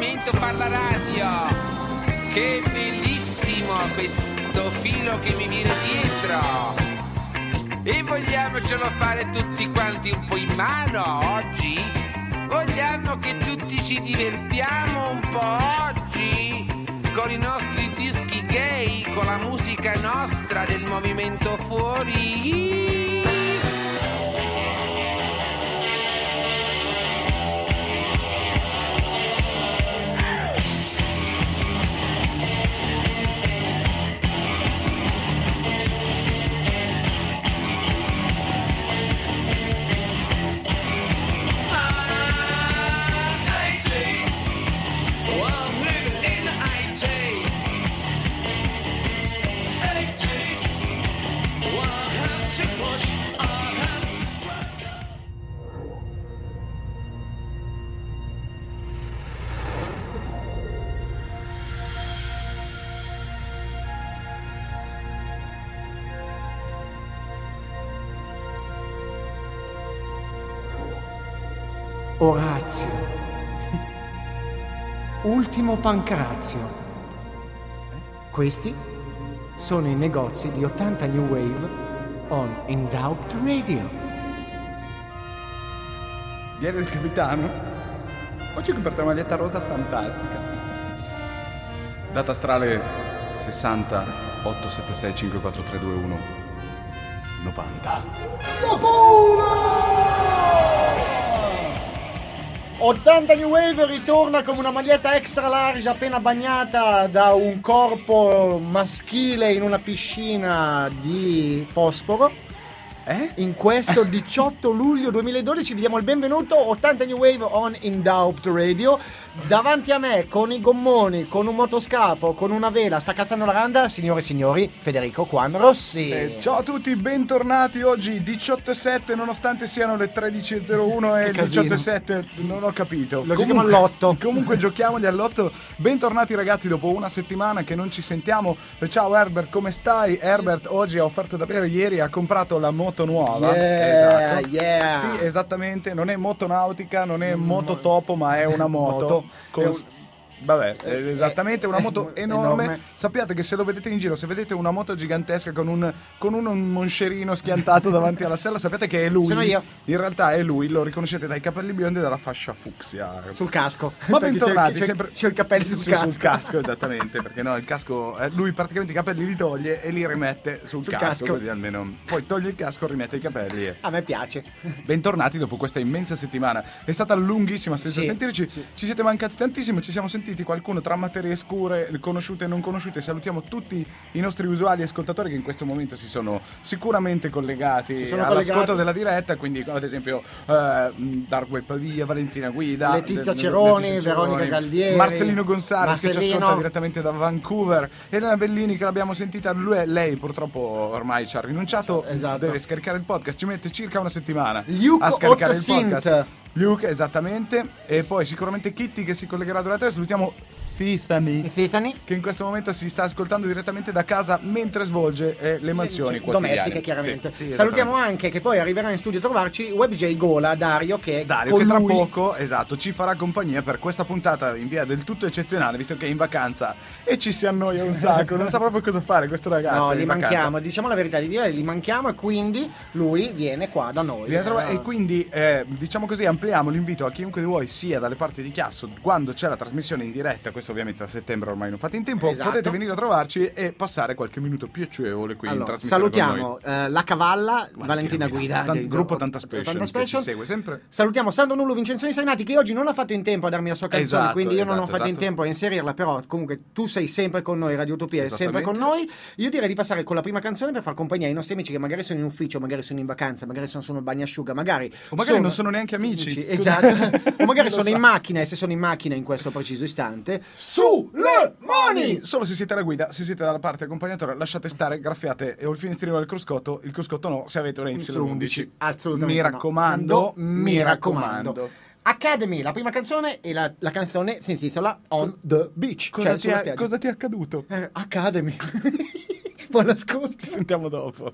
movimento far la radio. Che bellissimo questo filo che mi viene dietro. E vogliamocelo fare tutti quanti un po' in mano oggi? Vogliamo che tutti ci divertiamo un po' oggi? Con i nostri dischi gay, con la musica nostra del movimento fuori. Ultimo Pancrazio. Questi sono i negozi di 80 New Wave on Indaupt Radio. Diario del capitano. Oggi ho comprato una maglietta rosa fantastica. Data astrale 60 876 54321 90. 80 New Wave ritorna come una maglietta extra large appena bagnata da un corpo maschile in una piscina di fosforo. Eh? In questo 18 luglio 2012 vi diamo il benvenuto 80 New Wave on Indaupt Radio. Davanti a me, con i gommoni, con un motoscafo, con una vela, sta cazzando la randa, signore e signori, Federico Juan Rossi. Eh, ciao a tutti, bentornati oggi 18.7 nonostante siano le 13.01 e casino. 18.7 non ho capito. Lo giochiamo all'otto. Comunque giochiamoli all'otto. Bentornati ragazzi dopo una settimana che non ci sentiamo. Ciao Herbert, come stai? Herbert oggi ha offerto da bere ieri, ha comprato la moto nuova. Yeah, esatto. yeah. Sì, esattamente, non è motonautica, non è mototopo, ma è una moto. Moto. con- È un- Vabbè, è esattamente una moto è enorme. enorme. Sappiate che se lo vedete in giro, se vedete una moto gigantesca con un, con un, monscerino schiantato davanti alla sella, sappiate che è lui. Sono io. In realtà è lui, lo riconoscete dai capelli biondi e dalla fascia fucsia. Sul casco. Ma Perché bentornati, c'è- c'è- sempre c'ho i capelli sul Sì, casco. sul casco, esattamente, perché no, il casco eh, lui praticamente i capelli li toglie e li rimette sul, Sul casco, casco. così almeno poi toglie il casco, rimette i capelli e A me piace. Bentornati dopo questa immensa settimana. È stata lunghissima senza Sì, sentirci. Ci siete mancati tantissimo. Ci siamo sentiti qualcuno tra materie scure, conosciute e non conosciute. Salutiamo tutti i nostri usuali ascoltatori che in questo momento si sono sicuramente collegati sono all'ascolto collegati. della diretta. Quindi, ad esempio, eh, Dark Web Pavia, Valentina Guida, Letizia Ceroni, Letizia Veronica Gallieri, Marcellino Gonzales che ci ascolta direttamente da Vancouver. Elena Bellini che l'abbiamo sentita. Lui, lei purtroppo ormai ci ha rinunciato. Esatto. Deve scaricare il podcast. Ci mette circa una settimana Luke a scaricare il Ottosint. podcast. Luke, esattamente. E poi sicuramente Kitty che si collegherà durante Salutiamo Tiffany. Tiffany? Che in questo momento si sta ascoltando direttamente da casa mentre svolge eh, le mansioni quotidiane. domestiche chiaramente. Sì, sì, Salutiamo anche che poi arriverà in studio a trovarci WebJ Gola Dario che Dario che tra lui- poco, esatto, ci farà compagnia per questa puntata in via del tutto eccezionale, visto che è in vacanza e ci si annoia un sacco, non sa proprio cosa fare questo ragazzo. No, è li in vacanza. manchiamo, diciamo la verità di dire, li manchiamo e quindi lui viene qua da noi. Viene a trovare- Eh, E quindi, eh, diciamo così, ampliamo l'invito a chiunque di voi sia dalle parti di Chiasso quando c'è la trasmissione in diretta, questo ovviamente a settembre ormai non fate in tempo, Esatto. potete venire a trovarci e passare qualche minuto piacevole qui in allora, trasmissione con salutiamo eh, la cavalla Valentina Guida, Tan- del gruppo Tanta Special, Tanta che ci Special. segue sempre. Salutiamo Sandro Nullo Vincenzoni Sainati che oggi non ha fatto in tempo a darmi la sua canzone, Esatto, quindi io non ho esatto, fatto in esatto. tempo a inserirla, però comunque tu sei sempre con noi, Radio Utopia è sempre con noi. Io direi di passare con la prima canzone per far compagnia ai nostri amici che magari sono in ufficio, magari sono in vacanza, magari sono solo bagnasciuga, magari O magari non sono neanche amici. Esatto. o magari sono sa. in macchina e se sono in macchina in questo preciso istante. Sulle mani! Solo se siete alla guida, se siete dalla parte accompagnatore, lasciate stare, graffiate e o il finestrino del cruscotto, il cruscotto no, se avete una Y11. Assolutamente. Mi no. raccomando, mi raccomando. Academy, la prima canzone e la, la canzone si intitola On the Beach. Cosa, cioè ti è, cosa ti è accaduto? Eh, Academy. Buon ascolto. Ci sentiamo dopo.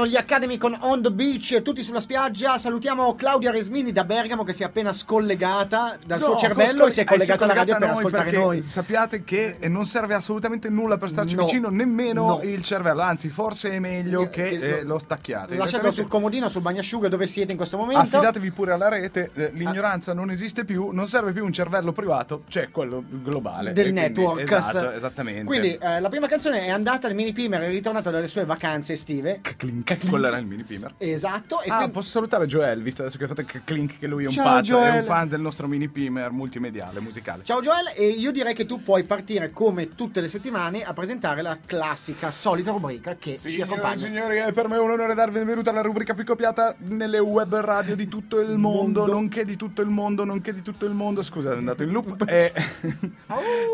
Erano gli Academy con On the Beach, tutti sulla spiaggia. Salutiamo Claudia Resmini da Bergamo che si è appena scollegata dal No, suo cervello e si è collegata alla radio per ascoltare perché noi. Sappiate che non serve assolutamente nulla per starci No. vicino, nemmeno No. il cervello. Anzi, forse è meglio che eh, lo stacchiate. Lasciatelo sul comodino, sul bagnasciuga dove siete in questo momento. Affidatevi pure alla rete, eh, l'ignoranza non esiste più, non serve più un cervello privato, c'è quello globale. del quindi- network. Esatto, esattamente. Quindi eh, la prima canzone è andata, il mini Pimer è ritornato dalle sue vacanze estive. Clink, quello era il mini pimer. Esatto. E Ah, quindi- posso salutare Joel, visto adesso che fate clink che lui è un Ciao, pazzo, è Joel. un fan del nostro mini pimer multimediale, musicale. Ciao Joel, e io direi che tu puoi partire come tutte le settimane a presentare la classica, solita rubrica che ci Signore e accompagna. signori, è per me un onore darvi il benvenuto alla rubrica più copiata nelle web radio di tutto il mondo, Mondo. nonché di tutto il mondo, nonché di tutto il mondo. Scusa, è andato in loop. È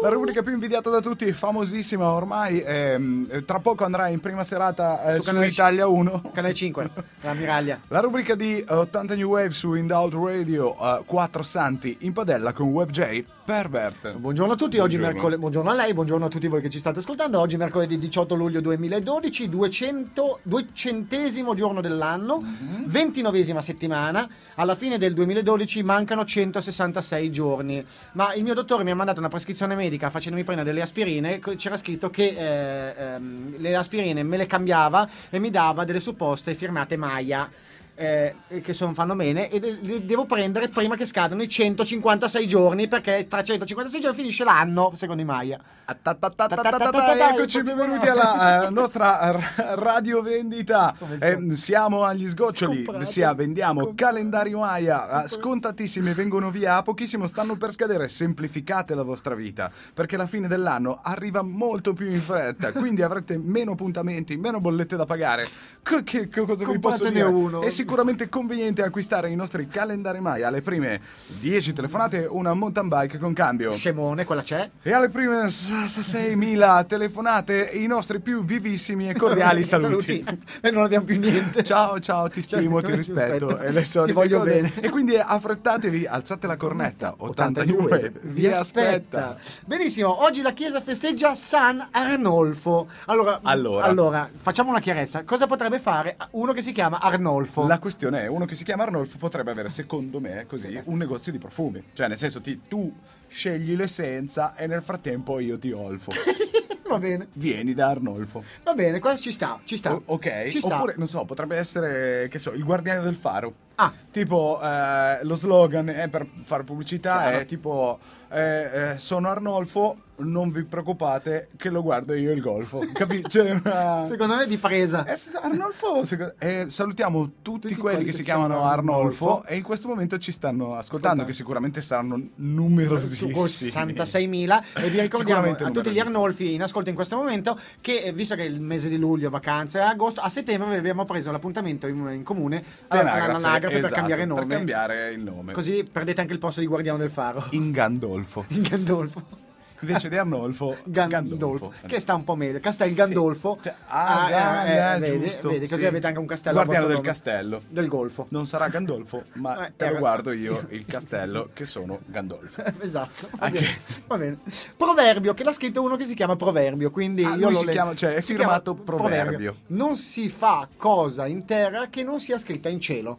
la rubrica più invidiata da tutti, famosissima ormai. ehm, tra poco andrà in prima serata eh, Su su, Italia 1. Canale 5, la Miraglia. La rubrica di 80 New Wave su In Doubt Radio, eh, 4 santi in padella con WebJ Pervert. Buongiorno a tutti, oggi Buongiorno. mercoledì, buongiorno a lei, buongiorno a tutti voi che ci state ascoltando. Oggi mercoledì 18 luglio 2012, 200, duecentesimo giorno dell'anno, Mhm. ventinovesima settimana. Alla fine del 2012 mancano 166 giorni. Ma il mio dottore mi ha mandato una prescrizione medica facendomi prendere delle aspirine. C'era scritto che eh, ehm, le aspirine me le cambiava e mi dava delle supposte firmate Maya. Eh, che son, fanno bene e li devo prendere prima che scadano i 156 giorni perché tra 156 giorni finisce l'anno secondo i Maya Eccoci, benvenuti alla eh, nostra radio vendita. Eh, siamo agli sgoccioli, sia vendiamo calendari Maya, eh, scontatissimi, vengono via a pochissimo, stanno per scadere. Semplificate la vostra vita perché la fine dell'anno arriva molto più in fretta, quindi avrete meno appuntamenti, meno bollette da pagare. Che, cosa vi posso dire? uno. E sicuramente conveniente acquistare i nostri calendari Maya. Alle prime 10 telefonate una mountain bike con cambio. Scemone, quella c'è. E alle prime s- s- 6.000 telefonate i nostri più vivissimi e cordiali saluti. E non abbiamo più niente. Ciao, ciao, ti stimo, ti rispetto e le solite Ti voglio cose. bene. E quindi affrettatevi, alzate la cornetta. 80 New Wave vi aspetta. Benissimo, oggi la chiesa festeggia San Arnolfo. Allora, Allora. allora, facciamo una chiarezza. Cosa potrebbe fare uno che si chiama Arnolfo? La questione è, uno che si chiama Arnolfo potrebbe avere, secondo me, così, un negozio di profumi. Cioè, nel senso, ti- tu scegli l'essenza e nel frattempo io ti olfo. Va bene, Vieni da Arnolfo. va bene, qua ci sta, ci sta. O- ok? Ci sta. Oppure, non so, potrebbe essere, che so, il guardiano del faro. Ah. Tipo, eh, lo slogan è per fare pubblicità Chiaro. è tipo, eh, eh, sono Arnolfo, non vi preoccupate che lo guardo io il golfo. Capisci? Cioè, una- Secondo me di presa. Eh, Arnolfo, eh, salutiamo tutti, quelli che si chiamano chiamano Arnolfo, Arnolfo. e in questo momento ci stanno ascoltando, Ascoltando. che sicuramente saranno numerosissimi. 66.000 e vi ricordiamo a tutti gli. Arnolfi in ascolto in questo momento che eh, visto che è il mese di luglio, vacanze, agosto, a settembre abbiamo preso l'appuntamento in, in comune per Anagrafe, l'anagrafe per esatto, cambiare nome. Per cambiare il nome. Così perdete anche il posto di guardiano del faro. In Gandolfo. In Gandolfo. Invece di Arnolfo, Gandolfo, che sta un po' meglio. Castel Gandolfo. Cioè, ah, già, eh, eh, vedi, giusto, vedi, così sì. avete anche un castello. Guardiano del nome. castello. Del Golfo. Non sarà Gandolfo, ma Eh, te lo guardo io, il castello, che sono Gandolfo. esatto. Anche- va bene. Proverbio, che l'ha scritto uno che si chiama Proverbio. Quindi Ah, io lo si leggo. chiama- cioè, è firmato chiama Proverbio. Non si fa cosa in terra che non sia scritta in cielo.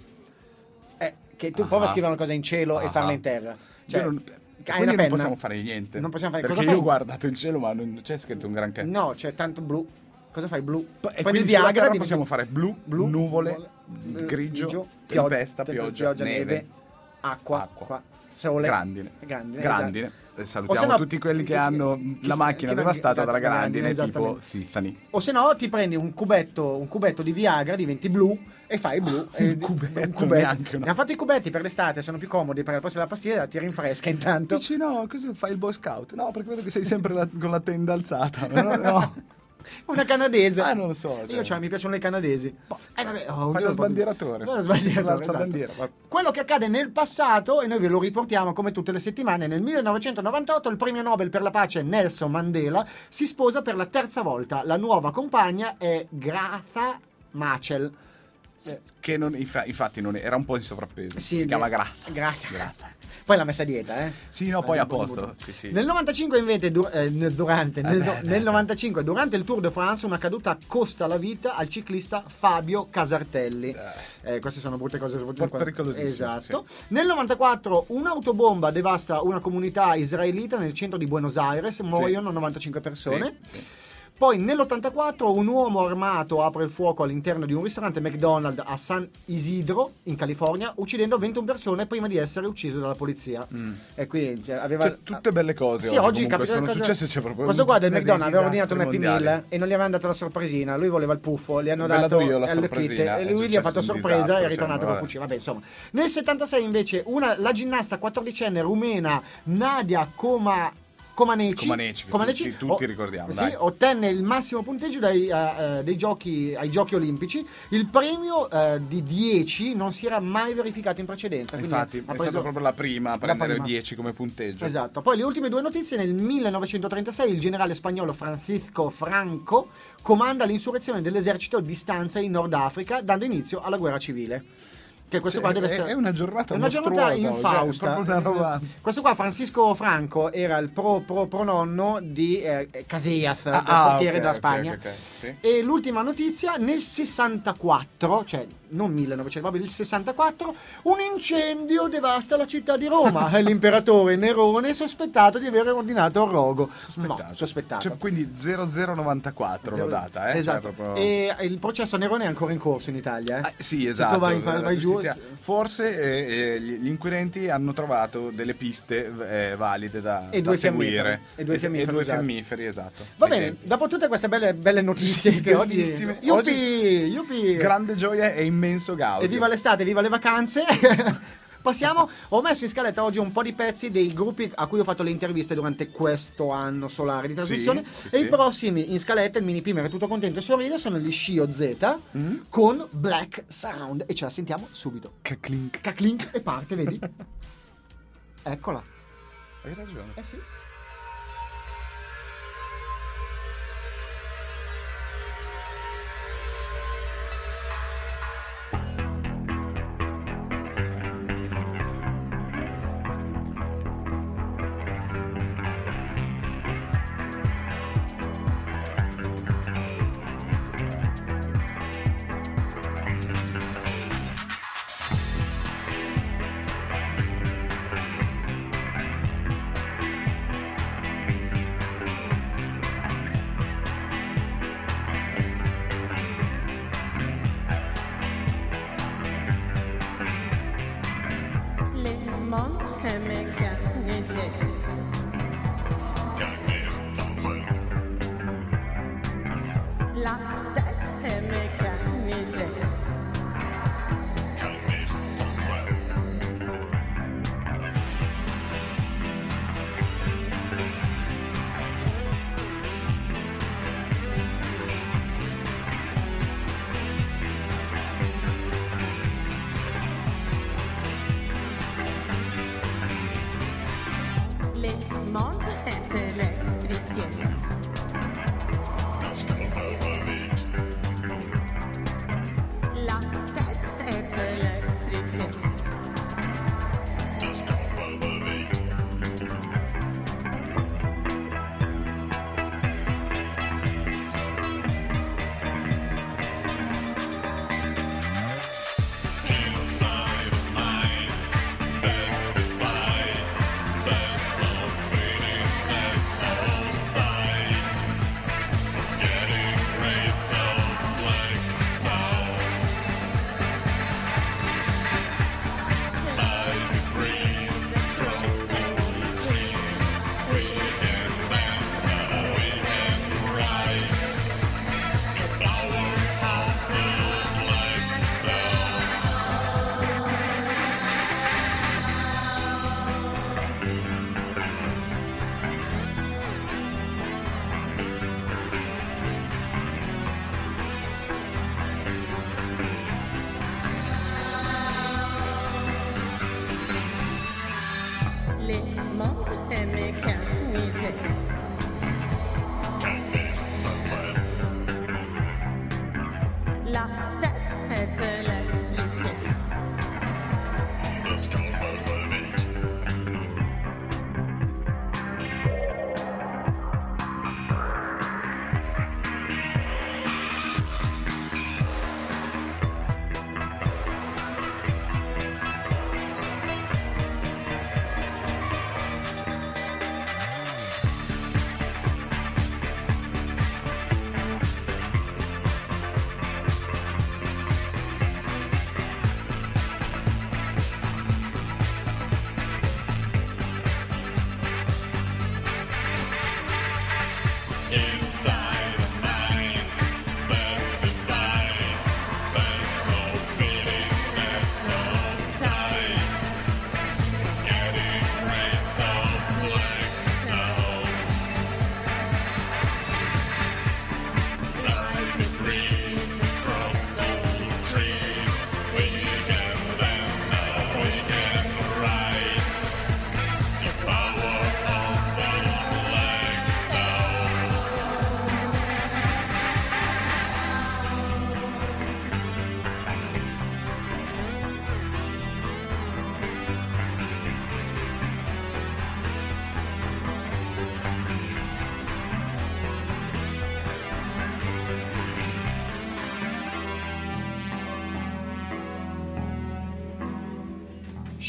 Eh, che tu Ah. prova a scrivere una cosa in cielo e Ah. farla in terra. Cioè, Io non- quindi non possiamo fare niente. Non possiamo fare Perché cosa io ho guardato il cielo, ma non c'è scritto un granché. No, c'è tanto blu. Cosa fai? Blu. E Prendi quindi sulla Viagra, terra possiamo fare blu, blu, nuvole, nuvole, grigio, pioggia, tempesta, pioggia, neve, acqua, acqua, qua, sole, grandine. grandine, Grandine. esatto. E salutiamo no, tutti quelli che si- hanno la macchina devastata dalla esatto, grandine, tipo. Tiffany. O se no ti prendi un cubetto, un cubetto di Viagra, diventi blu e fai blu. e- Un cubetto, neanche una- Ne ha fatto i cubetti per l'estate, sono più comodi per la posto della pastiglia, ti rinfresca intanto. Dici no, cosa fai il boy scout? No, perché vedo che sei sempre la- con la tenda alzata. No, no. Una canadese. Ah, non lo so. Io cioè, mi piacciono le canadesi. Eh, vabbè, oh, Fai lo sbandieratore. Lo sbandieratore, esatto. Quello che accade nel passato, e noi ve lo riportiamo come tutte le settimane, nel 1998 il premio Nobel per la pace Nelson Mandela si sposa per la terza volta. La nuova compagna è Gratha Machel. Che non, infa- infatti non era un po' in sovrappeso. sì, si chiama beh, Gratta. Gratha. Poi l'ha messa a dieta, eh. Sì, no, poi Eh, a posto. Sì, sì. Nel 95 invece, du- eh, durante, nel, beh, nel beh, 95, durante il Tour de France, una caduta costa la vita al ciclista Fabio Casartelli. Eh, queste sono brutte cose. po' pericolosissime, Esatto. Nel 94 un'autobomba devasta una comunità israelita nel centro di Buenos Aires, muoiono 95 persone. Sì, sì. Poi nell'84 un uomo armato apre il fuoco all'interno di un ristorante McDonald's a San Isidro, in California, uccidendo 21 persone prima di essere ucciso dalla polizia. E qui cioè, aveva... Mm. Cioè, tutte belle cose. Sì, oggi, comunque capita sono cosa- successe. C'è proprio Questo qua del McDonald's aveva ordinato un Happy Meal e non gli avevano dato la sorpresina. Lui voleva il puffo, gli hanno Ve dato io la sorpresina, e lui gli ha fatto sorpresa e disastro, è ritornato insomma, col fucile. Vabbè, insomma. Nel 76 invece una, la ginnasta 14enne rumena Nadia Coma Comaneci, Comaneci, che tutti- tutti ricordiamo, sì, ottenne il massimo punteggio dai, eh, dei giochi, ai giochi olimpici. Il premio eh, di 10 non si era mai verificato in precedenza. Infatti, è stata proprio la prima a prendere prima. 10 come punteggio. Esatto. Poi le ultime due notizie: nel 1936 il generale spagnolo Francisco Franco comanda l'insurrezione dell'esercito di stanza in Nord Africa, dando inizio alla guerra civile. Che questo Cioè, qua deve essere è una giornata è una giornata mostruosa, infausta. cioè, Questo qua, Francisco Franco, era il pro, pro, prononno di eh, Casillas, Ah, ah, portiere ok, della ok, Spagna. ok, ok, sì. E l'ultima notizia, nel 64, cioè non 1900, proprio il 64, un incendio devasta la città di Roma. E L'imperatore Nerone è sospettato di aver ordinato il rogo. Sospettato. No, sospettato. Cioè, quindi 0094 l'ho data, eh? Esatto. Cioè, proprio- E il processo a Nerone è ancora in corso in Italia. Eh? Ah, sì, esatto. vai, la vai giù. Forse eh, eh, gli inquirenti hanno trovato delle piste eh, valide da, E da due seguire. E due fiammiferi, due esatto. fiammiferi, esatto. Va Ai bene, tempi. dopo tutte queste belle, belle notizie Sì, che oggi... bellissime. Yuppie. Grande gioia e immenso gaudio. Evviva l'estate, viva le vacanze. Passiamo, ho messo in scaletta oggi un po' di pezzi dei gruppi a cui ho fatto le interviste durante questo anno solare di trasmissione. sì, e sì. i prossimi in scaletta, il mini Pimer è tutto contento e sorride, sono gli Scio Z Mm. con Black Sound. E ce la sentiamo subito. Caclink. Caclink e parte, vedi? Eccola. Hai ragione. Eh sì.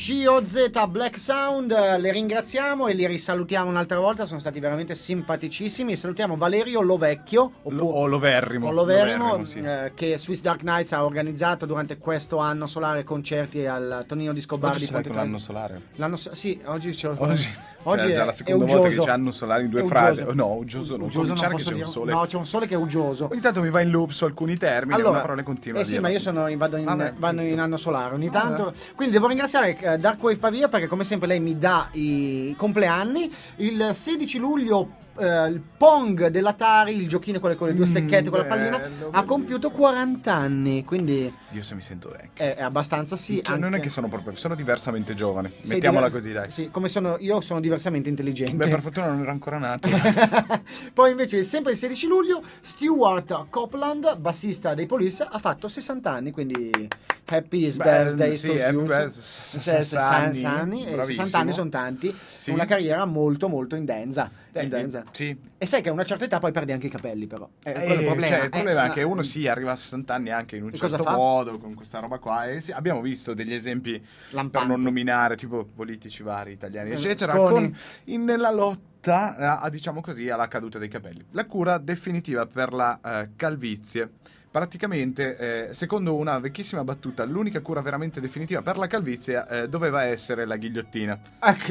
Scio Z Black Sound, eh, le ringraziamo e li risalutiamo un'altra volta, sono stati veramente simpaticissimi. Salutiamo Valerio Lovecchio, Lo, o Loverrimo. o Loverimo, Loverrimo, sì. eh, che Swiss Dark Nights ha organizzato durante questo anno solare concerti al Tonino di Scobar Oggi di Ponte l'anno solare. L'anno so- sì, oggi ce l'ho Oggi, Oggi cioè, è già la seconda volta che c'è anno solare in due frasi. uggioso. Oh, no, uggioso non Uggioso posso c'è un dire- sole. No, c'è un sole che è uggioso. Ogni tanto mi va in loop su alcuni termini, Allora, una parola continua. eh sì, ma io sono vado, in, Vabbè, vanno in anno solare ogni tanto. Quindi devo ringraziare eh, Dark Wave Pavia perché come sempre lei mi dà i compleanni. Il 16 luglio eh, il Pong dell'Atari, il giochino con le, con le due Mm, stecchette con la bello, pallina, ha compiuto bellissimo. 40 anni, quindi Dio se mi sento vecchio. è, è abbastanza sì. Cioè, non è anche- che sono proprio, sono diversamente giovane. sei Mettiamola diver- così, dai. Sì, come sono io sono diversamente intelligente. Beh, per fortuna non ero ancora nato. Poi invece sempre il 16 luglio Stuart Copeland, bassista dei Police, ha fatto 60 anni, quindi happy birthday sì, to you. birthday, Se- 60 se- anni, anni, eh, 60 bravissimo. anni sono tanti, Sì. una carriera molto molto intensa. Eh, intensa. Sì. E sai che a una certa età poi perdi anche i capelli però. Eh, quello è Eh, il problema. cioè, il problema Eh, è che uno sì, arriva a 60 anni anche in un certo modo, con questa roba qua. E sì, abbiamo visto degli esempi, per Lampanti. non nominare, tipo politici vari, italiani, Eh, eccetera, con, in- nella lotta, a, a, diciamo così, alla caduta dei capelli. La cura definitiva per la eh, calvizie. Praticamente, eh, secondo una vecchissima battuta, l'unica cura veramente definitiva per la calvizie eh, doveva essere la ghigliottina. Ah,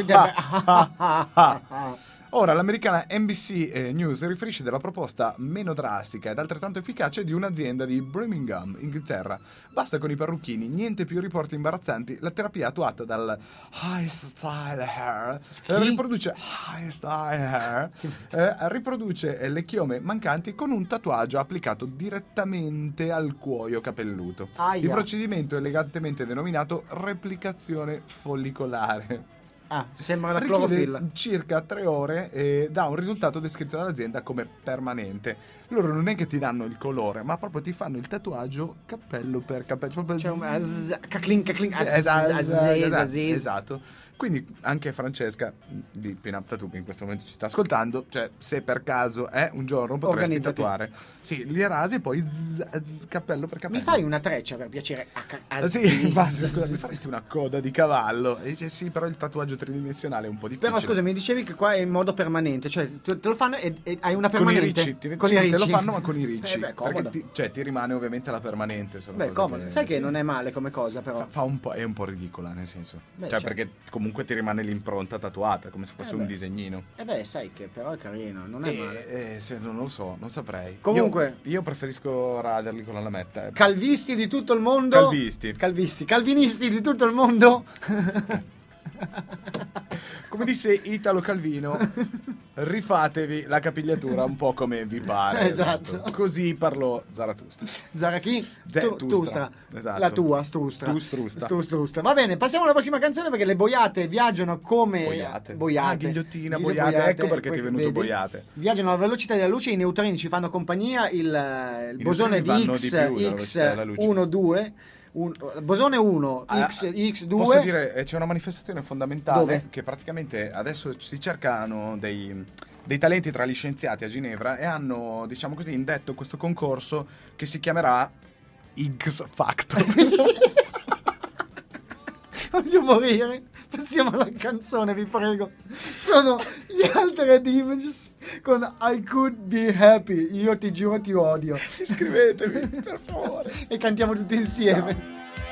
Ora, l'americana NBC eh, News riferisce della proposta meno drastica ed altrettanto efficace di un'azienda di Birmingham, Inghilterra. Basta con i parrucchini, niente più riporti imbarazzanti. La terapia attuata dal High Style Hair eh, Chi? riproduce High Style Hair eh, riproduce eh, le chiome mancanti con un tatuaggio applicato direttamente al cuoio capelluto. Aia. Il procedimento è elegantemente denominato replicazione follicolare. Ah, sembra la clorofilla. circa tre ore e dà un risultato descritto dall'azienda come permanente. Loro non è che ti danno il colore, ma proprio ti fanno il tatuaggio cappello per cappello. Proprio C'è un caclin, caclin, azz- Esatto, Quindi anche Francesca di Pin Up Tattoo che in questo momento ci sta ascoltando, cioè se per caso è un giorno potresti Organizzati. tatuare. Sì, li rasi e poi zzz, zzz, cappello per cappello. Mi fai una treccia per piacere? Ca- Ah, Sì, infatti, scusa, mi faresti una coda di cavallo? E dice sì, però il tatuaggio tridimensionale è un po' difficile. Però scusa, mi dicevi che qua è in modo permanente, cioè te te lo fanno e, e hai una con i permanente. ricci, ti, con sì, i te ricci. lo fanno ma con i ricci. Eh beh, perché ti, cioè, ti rimane ovviamente la permanente. sono Beh, comodo. Sai che sì. non è male come cosa, però. Fa, fa un po', è un po' ridicola, nel senso. Beh, cioè, certo. perché comunque ti rimane l'impronta tatuata, come se fosse Eh un disegnino. Eh beh, sai che però è carino, non è male. Eh, eh, se- non lo so, non saprei. Comunque- Io, io preferisco raderli con la lametta. eh. Calvisti di tutto il mondo. Calvisti. Calvisti. Calvinisti di tutto il mondo. Come disse Italo Calvino, rifatevi la capigliatura un po' come vi pare. Esatto. Così parlò Zarathustra. Zara chi? Ze- Tu- Tustra. Tustra. Esatto. La tua, Stustra. Tu, Strustra. Strustra. Va bene, passiamo alla prossima canzone perché le boiate viaggiano come... Boiate. boiate. Ah, ghigliottina, Ghigli- boiate. Ecco perché ti è venuto boiate. Viaggiano alla velocità della luce, i neutrini ci fanno compagnia, il, eh, il bosone di X, di più dalla velocità della luce. X1, 2... Un, bosone 1, Ah, X, X2... Posso dire, eh, c'è una manifestazione fondamentale Dove? che praticamente adesso si cercano dei, dei talenti tra gli scienziati a Ginevra e hanno, diciamo così, indetto questo concorso che si chiamerà X Factor. Voglio morire. Passiamo alla canzone, vi prego. Sono gli Altered Images con I Could Be Happy. Io ti giuro ti odio. Iscrivetevi, per favore. E cantiamo tutti insieme. I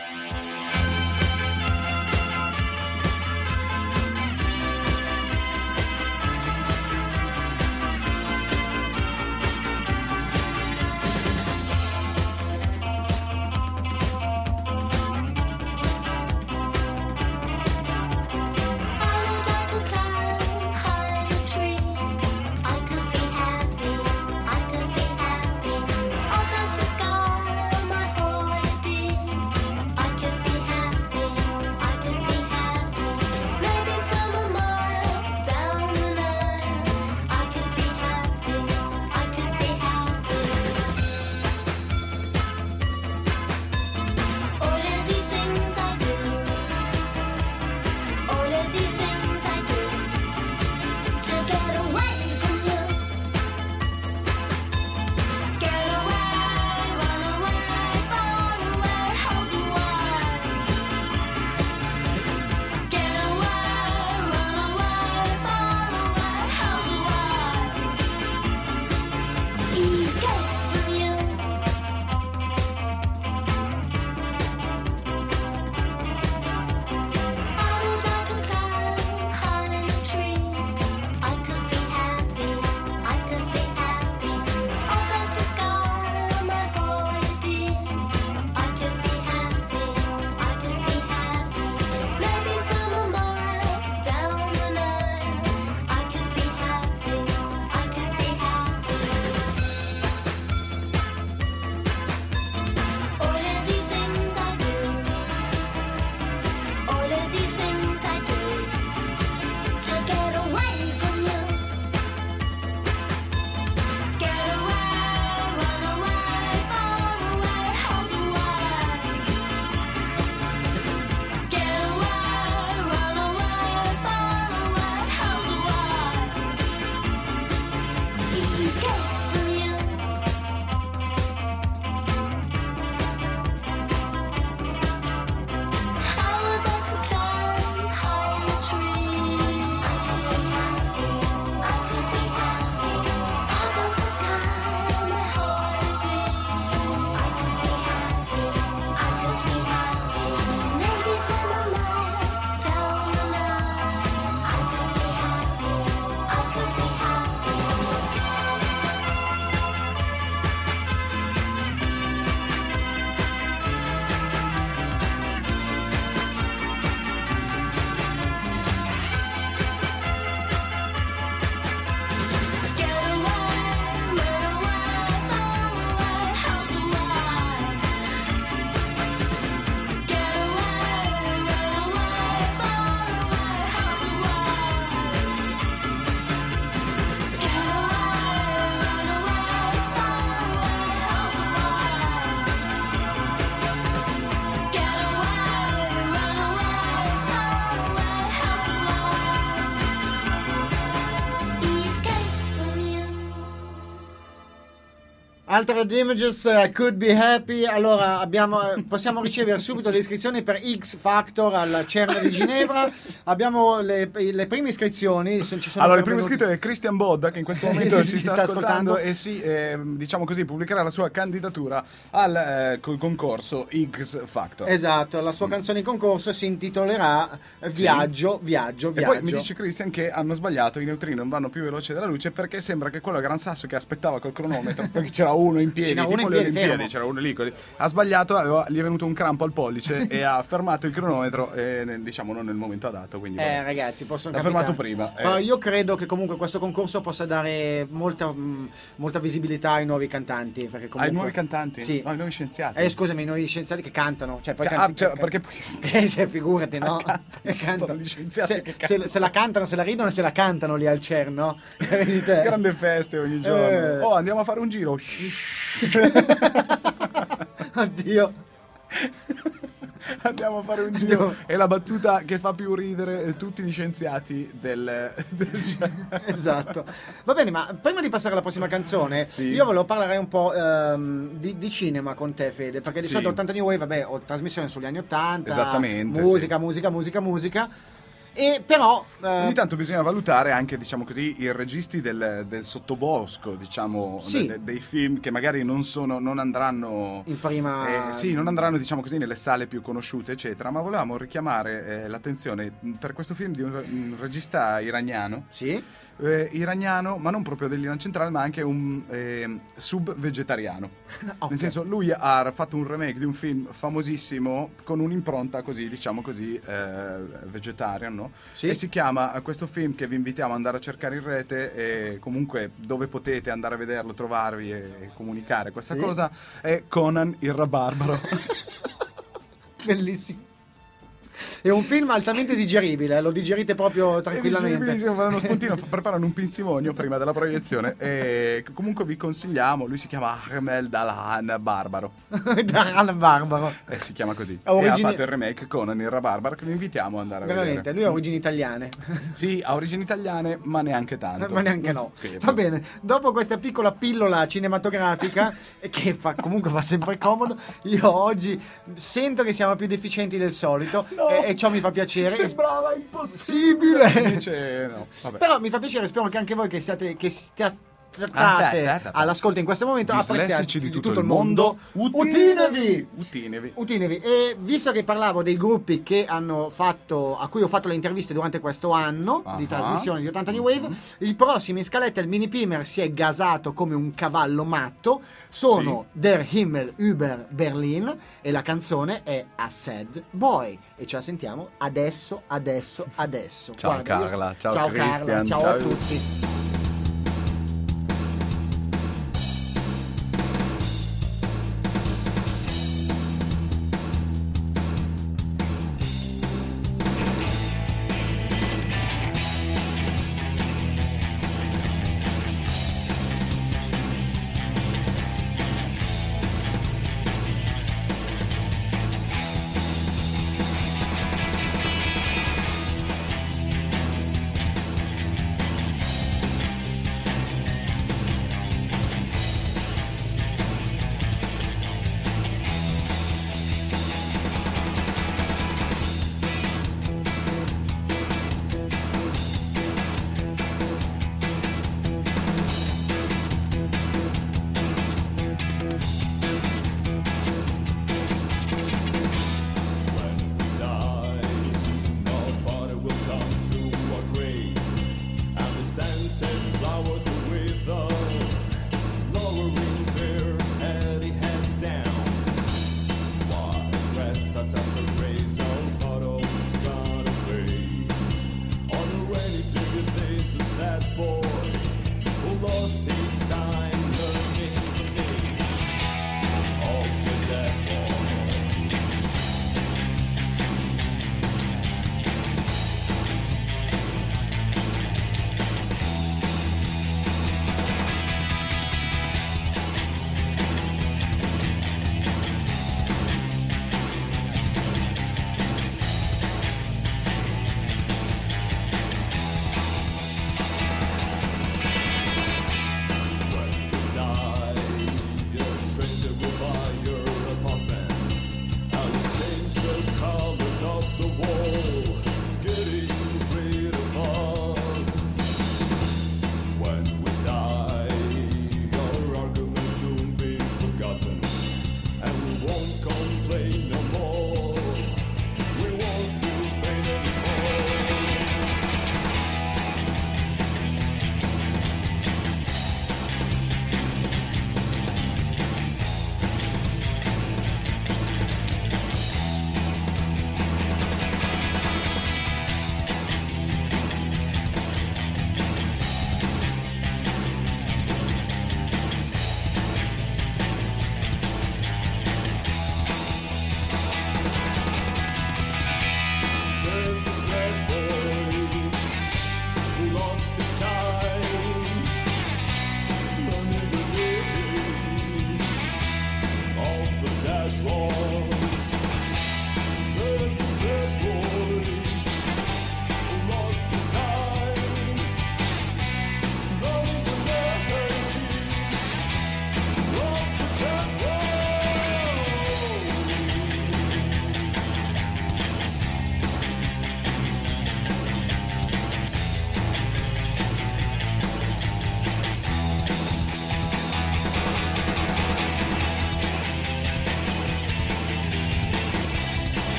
Altered Images, uh, Could Be Happy. Allora, abbiamo, eh, possiamo ricevere subito le iscrizioni per X Factor al CERN di Ginevra. Abbiamo le, le prime iscrizioni. Allora, il primo iscritto è Christian Bodda, che in questo momento Ci ci sta, sta ascoltando, ascoltando. e si, ehm, diciamo così, pubblicherà la sua candidatura al eh, concorso X Factor. Esatto, la sua canzone in concorso si intitolerà Viaggio, Viaggio, E Viaggio. poi mi dice Christian che hanno sbagliato, i neutrini non vanno più veloci della luce perché sembra che quello Gran Sasso che aspettava col cronometro, perché c'era uno in piedi, C'era uno tipo in le piedi, Olimpiadi, c'era uno lì, ha sbagliato, aveva- gli è venuto un crampo al pollice e ha fermato il cronometro, e, nel- diciamo non nel momento adatto, quindi Eh, ragazzi, possono L'ha capitare. fermato prima, eh. Però io credo che comunque questo concorso possa dare molta, mh, molta visibilità ai nuovi cantanti. Comunque... Ai nuovi cantanti? Sì. No, ai nuovi scienziati? Eh, scusami, i nuovi scienziati che cantano. Cioè, poi canti- ah, cioè, ca- perché poi- Eh, se, figurati, no? Cantano. Eh, cantano. Sono gli scienziati se, se- se la cantano, se la ridono, se la cantano lì al CERN, no? Grande feste ogni giorno. Eh. Oh, andiamo a fare un giro. Oddio. Andiamo a fare un Andiamo. giro. È la battuta che fa più ridere tutti gli scienziati del... del- Esatto. Va bene, ma prima di passare alla prossima canzone, Sì. io volevo parlare un po' ehm, di, di cinema con te, Fede, perché di Sì. solito 80 New Wave, vabbè, ho trasmissione sugli anni 80, Esattamente, musica, sì. musica, musica, musica. E però eh, Ogni tanto bisogna valutare anche, diciamo così, i registi del, del sottobosco, diciamo, Sì. de- de- dei film che magari non sono, non andranno... in prima Eh, sì, non andranno diciamo così nelle sale più conosciute, eccetera, ma volevamo richiamare eh, l'attenzione per questo film di un, un regista iraniano, Sì? eh, iraniano, ma non proprio dell'Iran centrale, ma anche un eh, sub-vegetariano. Ok. Nel senso, lui ha fatto un remake di un film famosissimo con un'impronta così, diciamo così, eh, vegetarian, Sì. E si chiama eh, questo film che vi invitiamo ad andare a cercare in rete e comunque dove potete andare a vederlo, trovarvi e comunicare questa Sì. cosa è Conan il rabarbaro. Bellissimo. È un film altamente digeribile, lo digerite proprio È tranquillamente. digeribilissimo, fanno uno spuntino, preparano un pinzimonio prima della proiezione e comunque vi consigliamo, lui si chiama Ahmed Dalan Barbaro. Daran Barbaro. Eh, si chiama così. Ha E origini- ha fatto il remake Conan il rabarbaro che vi invitiamo ad andare a Veramente, vedere. lui ha origini italiane. Sì, ha origini italiane, ma neanche tanto. Ma neanche no. fermo. Va bene, dopo questa piccola pillola cinematografica, che fa, comunque fa sempre comodo, io oggi sento che siamo più deficienti del solito No. E, e ciò mi fa piacere. Sembrava Possibile. impossibile. Invece no. Vabbè. Però mi fa piacere, spero che anche voi che siate che stiate Ah, te, te, te. all'ascolto in questo momento Dislessici di tutto, il mondo, utinevi! Utinevi. Utinevi. E visto che parlavo dei gruppi che hanno fatto, a cui ho fatto le interviste durante questo anno di trasmissione di 80 New Wave, il prossimo in scaletta, il mini Pimer, si è gasato come un cavallo matto. Sono Der Himmel über Berlin e la canzone è A Sad Boy. E ce la sentiamo adesso, adesso, adesso. Ciao, Carla, ciao, ciao Carla, Christian, ciao, ciao. a tutti.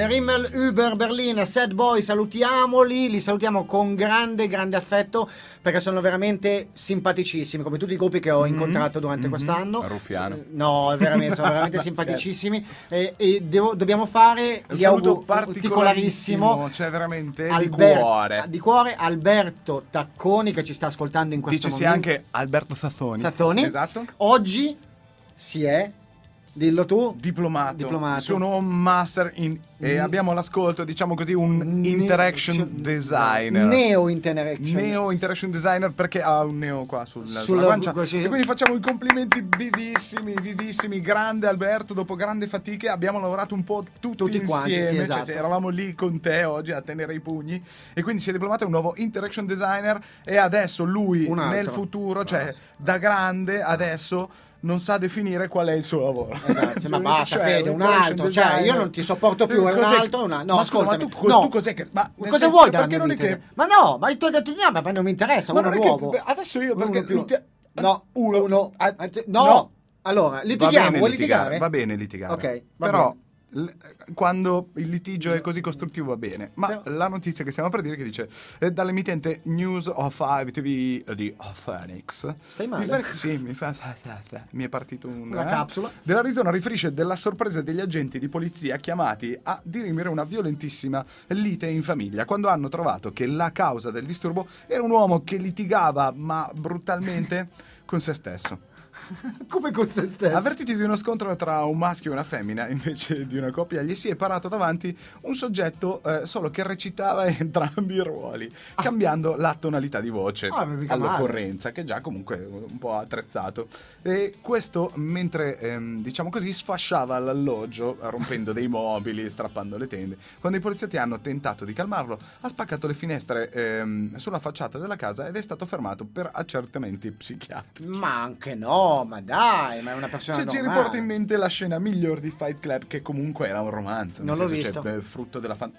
The Rimmel Uber Berlin, Sad Boy, salutiamoli, li salutiamo con grande, grande affetto perché sono veramente simpaticissimi, come tutti i gruppi che ho incontrato durante quest'anno. Ruffiano. No, veramente, sono veramente simpaticissimi e, e devo- dobbiamo fare gli auguri particolarissimo cioè veramente di Alber- cuore. di cuore Alberto Tacconi che ci sta ascoltando in questo Dicesi momento. anche Alberto Sassoni. Sazzoni. Esatto. Oggi si è, dillo tu, Diplomato. Diplomato. Sono un master in... E Mm. abbiamo all'ascolto, diciamo così, un interaction cioè, designer. Neo Interaction. Neo Interaction Designer perché ha un neo qua sul- Sulla- sulla guancia così. e quindi facciamo i complimenti vivissimi, vivissimi, grande Alberto, dopo grandi fatiche abbiamo lavorato un po' tutti, Tutti quanti, insieme, sì, cioè, esatto. cioè, eravamo lì con te oggi a tenere i pugni e quindi si è diplomato un nuovo Interaction Designer e adesso lui nel futuro, cioè da grande adesso non sa definire qual è il suo lavoro. Esatto, ma Cioè, basta, cioè, Fede, un altro, cioè, io non ti sopporto più, è un altro, una- no, ma scusa, ma tu, no. tu cos'è che... Ma cosa senso, vuoi dalla perché mia non è vita? che... Ma no, ma tu hai detto no, ma non mi interessa, Ma uno che- nuovo. beh, adesso io Uno perché più. litia- No, uno- uno. no. no. Allora, litighiamo, va bene vuoi litigare, litigare? Va bene litigare. Ok, va Però l- quando il litigio è così costruttivo va bene. Ma Però- la notizia che stiamo per dire che dice eh, dall'emittente News of 5 TV di Phoenix. Stai male? Mi fa- sì, mi, fa, mi è partito un, Una eh? capsula. Dell'Arizona riferisce della sorpresa degli agenti di polizia chiamati a dirimere una violentissima lite in famiglia quando hanno trovato che la causa del disturbo era un uomo che litigava ma brutalmente con se stesso. Come con se stesso. Avvertiti di uno scontro tra un maschio e una femmina, invece di una coppia, gli si è parato davanti un soggetto eh, solo che recitava entrambi i ruoli, cambiando la tonalità di voce Ah, all'occorrenza, che già comunque è un po' attrezzato. E questo mentre, ehm, diciamo così, sfasciava l'alloggio, rompendo dei mobili, strappando le tende. Quando i poliziotti hanno tentato di calmarlo, ha spaccato le finestre ehm, sulla facciata della casa ed è stato fermato per accertamenti psichiatrici. Ma anche no, ma dai, ma è una persona Cioè, ci normale. riporta in mente la scena migliore di Fight Club, che comunque era un romanzo. Non l'ho senso, visto. Cioè, frutto della fan-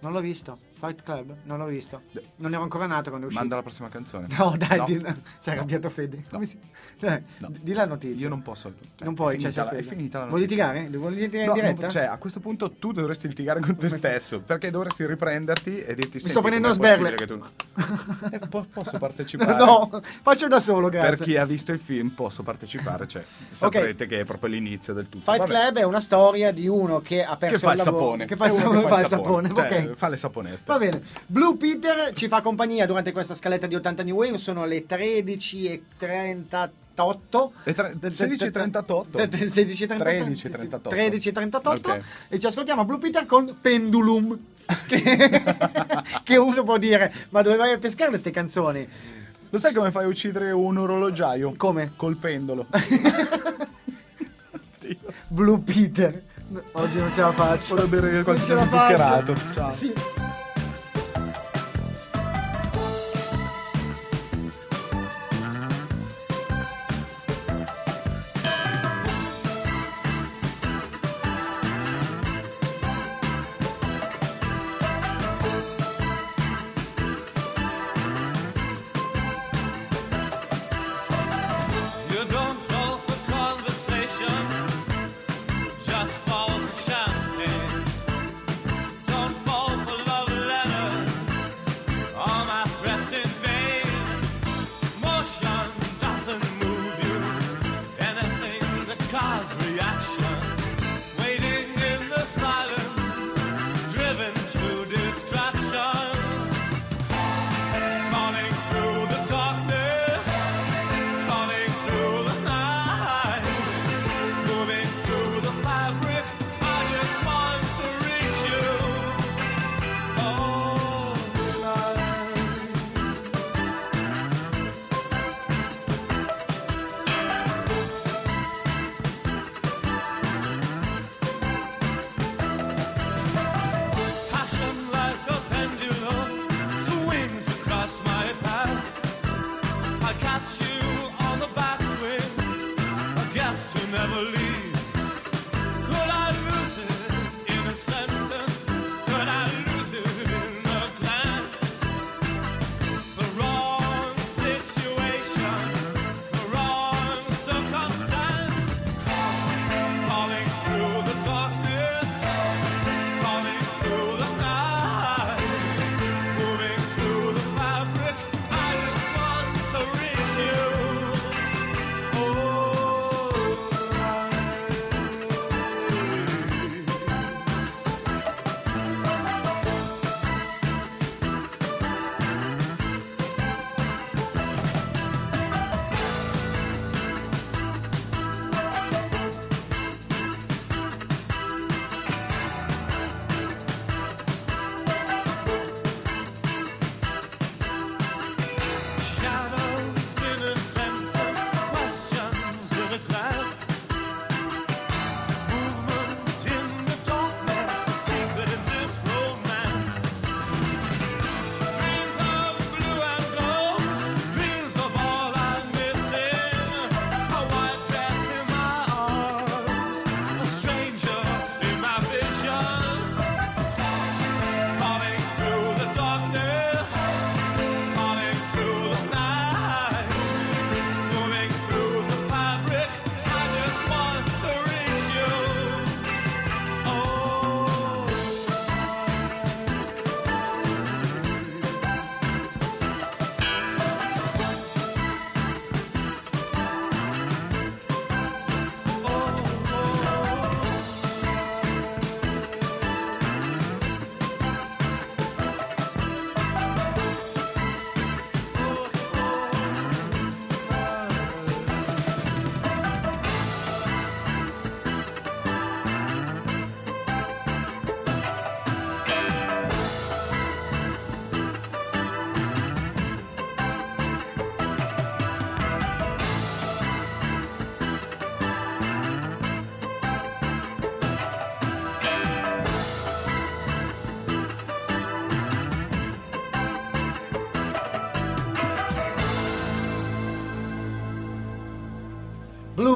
Non l'ho visto. Fight Club, non l'ho visto. Non ero ancora nato quando è uscito. Manda la prossima canzone. No, dai, No. di- si è arrabbiato Fede. Come si... Dai, No. Di la notizia. Io non posso. cioè, non puoi, è cioè, finita, c'è la- è finita la Vuoi notizia. litigare? Vuoi litigare No, in diretta? non- cioè, a questo punto tu dovresti litigare con te stesso perché dovresti riprenderti e dirti sto prendendo a sberle." tu Eh, po- posso partecipare no, faccio da solo, grazie. per chi ha visto il film posso partecipare cioè saprete che è proprio l'inizio del tutto Fight Vabbè. Club è una storia di uno che ha perso che fa il lavoro- sapone Che fa il sapone. fa il sapone. Cioè, fa le saponette Va bene. Blue Peter ci fa compagnia durante questa scaletta di 80 New Wave. Sono le 13.38. E tre- 16.38. 16.38. 13.38. 13.38. Ok. E ci ascoltiamo Blue Peter con Pendulum. Che, che uno può dire, ma dove vai a pescare queste canzoni? Lo sai come fai a uccidere un orologiaio? Come? Col pendolo. Blue Peter. Oggi non ce la faccio. Vado a bere qualcosa di zuccherato. Ciao. Sì.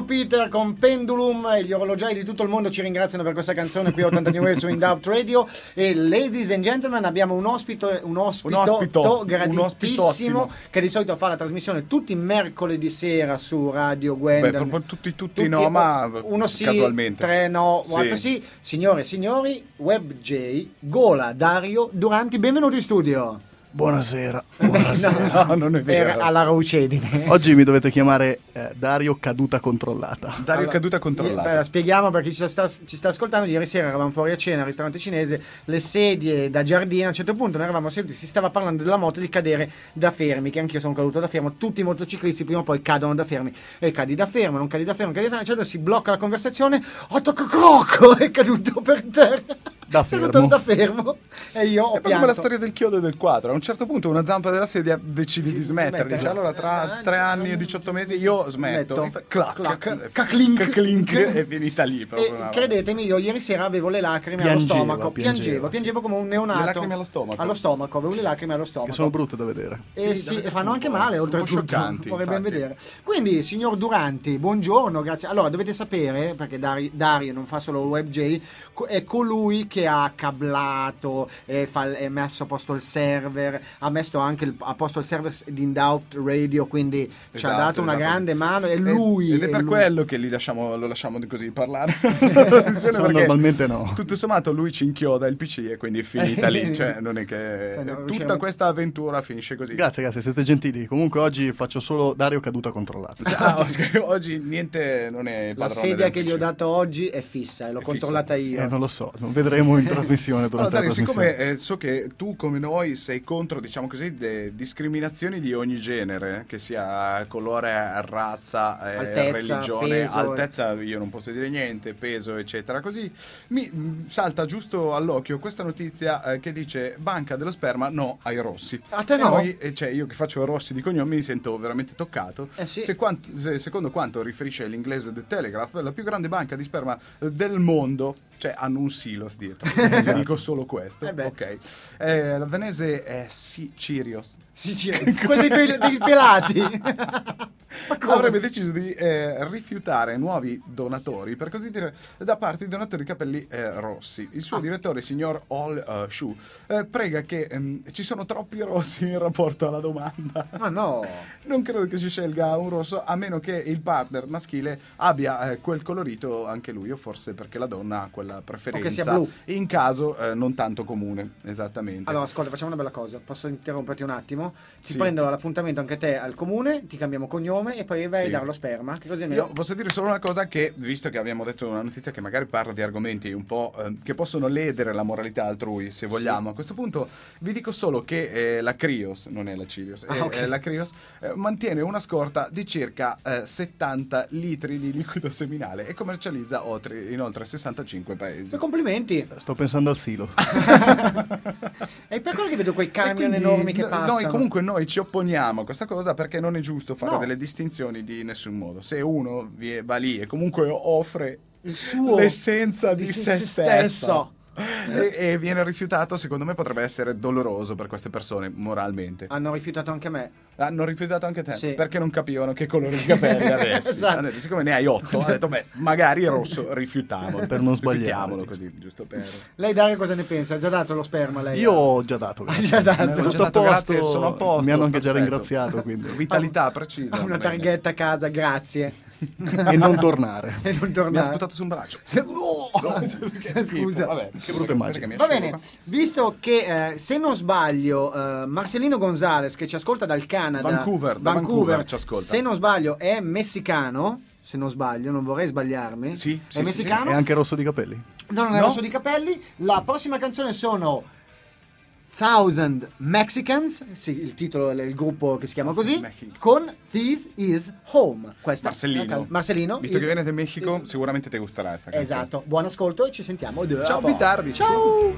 Peter con Pendulum e gli orologiai di tutto il mondo ci ringraziano per questa canzone qui a 80 New su In Doubt Radio e ladies and gentlemen abbiamo un ospite un ospito, Un ospito, un graditissimo ospitossimo. che di solito fa la trasmissione tutti i mercoledì sera su Radio Gwendal Beh, proprio tutti, tutti, no, ma uno sì, casualmente. tre no, Sì. quattro sì. Signore e signori, WebJ, Gola, Dario Duranti, benvenuti in studio. Buonasera. No, No, non è vero. per- alla raucedine. Oggi mi dovete chiamare eh, Dario Caduta Controllata. Dario Allora, caduta Beh, controllata. spieghiamo per chi ci sta, ci sta ascoltando. Ieri sera eravamo fuori a cena al ristorante cinese, le sedie da giardino. A un certo punto noi eravamo seduti, si stava parlando della moto di cadere da fermi. Che anch'io sono caduto da fermo. Tutti i motociclisti prima o poi cadono da fermi. E cadi da fermo, non cadi da fermo, cadi da fermo. A un certo punto si blocca la conversazione. Attacca crocco! È caduto per terra. Da fermo. da fermo. E io ho È proprio come la pianto. storia del chiodo e del quadro. A un certo punto una zampa della sedia decidi di smettere. Dice allora tra Eh, tre anni e 18 mesi io smetto. E Clac, Clac, caclink. caclink, è finita lì. proprio E credetemi, io ieri sera avevo le lacrime allo Piangeva, stomaco. Piangevo, piangeva, piangevo, come un neonato. Le lacrime allo stomaco? Allo stomaco, avevo le lacrime allo stomaco. Che sono brutte da vedere. Eh Sì, sì, e fanno anche male, oltretutto. Vorrei ben vedere. Quindi, signor Duranti, buongiorno, grazie. Allora, dovete sapere, perché Dari- Dario non fa solo il WebJ, è colui che ha cablato, è, fa- è messo a posto il server, ha messo anche il- a posto il server di In Doubt Radio, quindi ci ha Esatto, dato una esatto. grande mano. Ed- lui. Ed è per lui. quello che li lasciamo, lo lasciamo così parlare. perché normalmente no. Tutto sommato lui ci inchioda il PC e quindi è finita lì. Cioè, non è che Cioè, no, tutta riusciamo- questa avventura finisce così. Grazie, grazie, siete gentili. Comunque oggi faccio solo Dario Caduta Controllata. Ah, oggi niente non è La sedia che gli PC. ho dato oggi è fissa e l'ho È controllata io. Eh, non lo so, lo vedremo in trasmissione Allora, durante la Dario, trasmissione. siccome eh, so che tu come noi sei contro, diciamo così, de- discriminazioni di ogni genere, che sia colore, razza, eh, Altezza, religione, peso, altezza, io non posso dire niente, peso, eccetera, così mi mh, salta giusto all'occhio questa notizia eh, che dice Banca dello sperma no ai rossi. A te E no? noi, eh, cioè, io che faccio rossi di cognome mi sento veramente toccato. Eh sì. Se quant- se- secondo quanto riferisce l'inglese The Telegraph, la più grande banca di sperma eh, del mondo, cioè hanno un silos dietro. Vi dico solo questo. Eh ok. Eh, la danese è si- Cirios. Sì, sì, quelli dei, pel- dei pelati. Avrebbe deciso di eh, rifiutare nuovi donatori, per così dire, da parte di donatori di capelli eh, rossi. Il Ah. suo direttore, signor All uh, Shu, eh, prega che ehm, ci sono troppi rossi in rapporto alla domanda. Ma no. Non credo che si scelga un rosso a meno che il partner maschile abbia eh, quel colorito anche lui, o forse perché la donna ha quella preferenza. sia blu. In caso eh, non tanto comune, esattamente. Allora, ascolta, facciamo una bella cosa. Posso interromperti un attimo? Ti Sì. prendo l'appuntamento anche te al comune, ti cambiamo cognome e poi vai Sì. a dare lo sperma. Che così Io posso dire solo una cosa che, visto che abbiamo detto una notizia che magari parla di argomenti un po' eh, che possono ledere la moralità altrui, se vogliamo, a questo punto vi dico solo che eh, la Crios, non è la Cirios, Ah, è- ok. è la Crios, eh, mantiene una scorta di circa eh, 70 litri di liquido seminale e commercializza oltre- in oltre 65 paesi. E complimenti. Sto pensando al silo. È per quello che vedo quei camion quindi enormi che no- passano. Noi comunque noi ci opponiamo a questa cosa perché non è giusto fare No. delle distinzioni di nessun modo. Se uno va lì e comunque offre Il suo l'essenza di, di se, se stesso stesso. E, e viene rifiutato, secondo me potrebbe essere doloroso per queste persone moralmente. Hanno rifiutato anche me. Hanno rifiutato anche te Sì. perché non capivano che colore di capelli avessi. Esatto. Hanno detto, siccome ne hai otto, ha detto, beh, magari il rosso rifiutiamolo. Per non. Rifiutiamolo così, giusto per... Lei Dario cosa ne pensa? Ha già dato lo sperma lei? Io ho già dato. Hai già dato. Tutto a posto, grazie, sono a posto, mi hanno anche già ringraziato, quindi. Vitalità precisa. Una targhetta a casa, grazie. E non tornare. E non Mi ha tornare. sputato su un braccio. Se- Che schifo, Scusa. vabbè, Che brutta immagine. Va bene, qua. visto che eh, se non sbaglio eh, Marcelino Gonzalez che ci ascolta dal Canada, Vancouver, da Vancouver ci ascolta. se non sbaglio è messicano, se non sbaglio, non vorrei sbagliarmi. Sì, è sì, sì, messicano? E anche rosso di capelli. No, non è No? rosso di capelli. La prossima canzone sono Thousand Mexicans, sì, il titolo il gruppo che si chiama così, con This Is Home. Questa Marcellino. Marcellino. Visto is- che viene da Messico, is- sicuramente ti gusterà questa canzone. Esatto, buon ascolto e ci sentiamo. Ciao, più tardi. Ciao. Your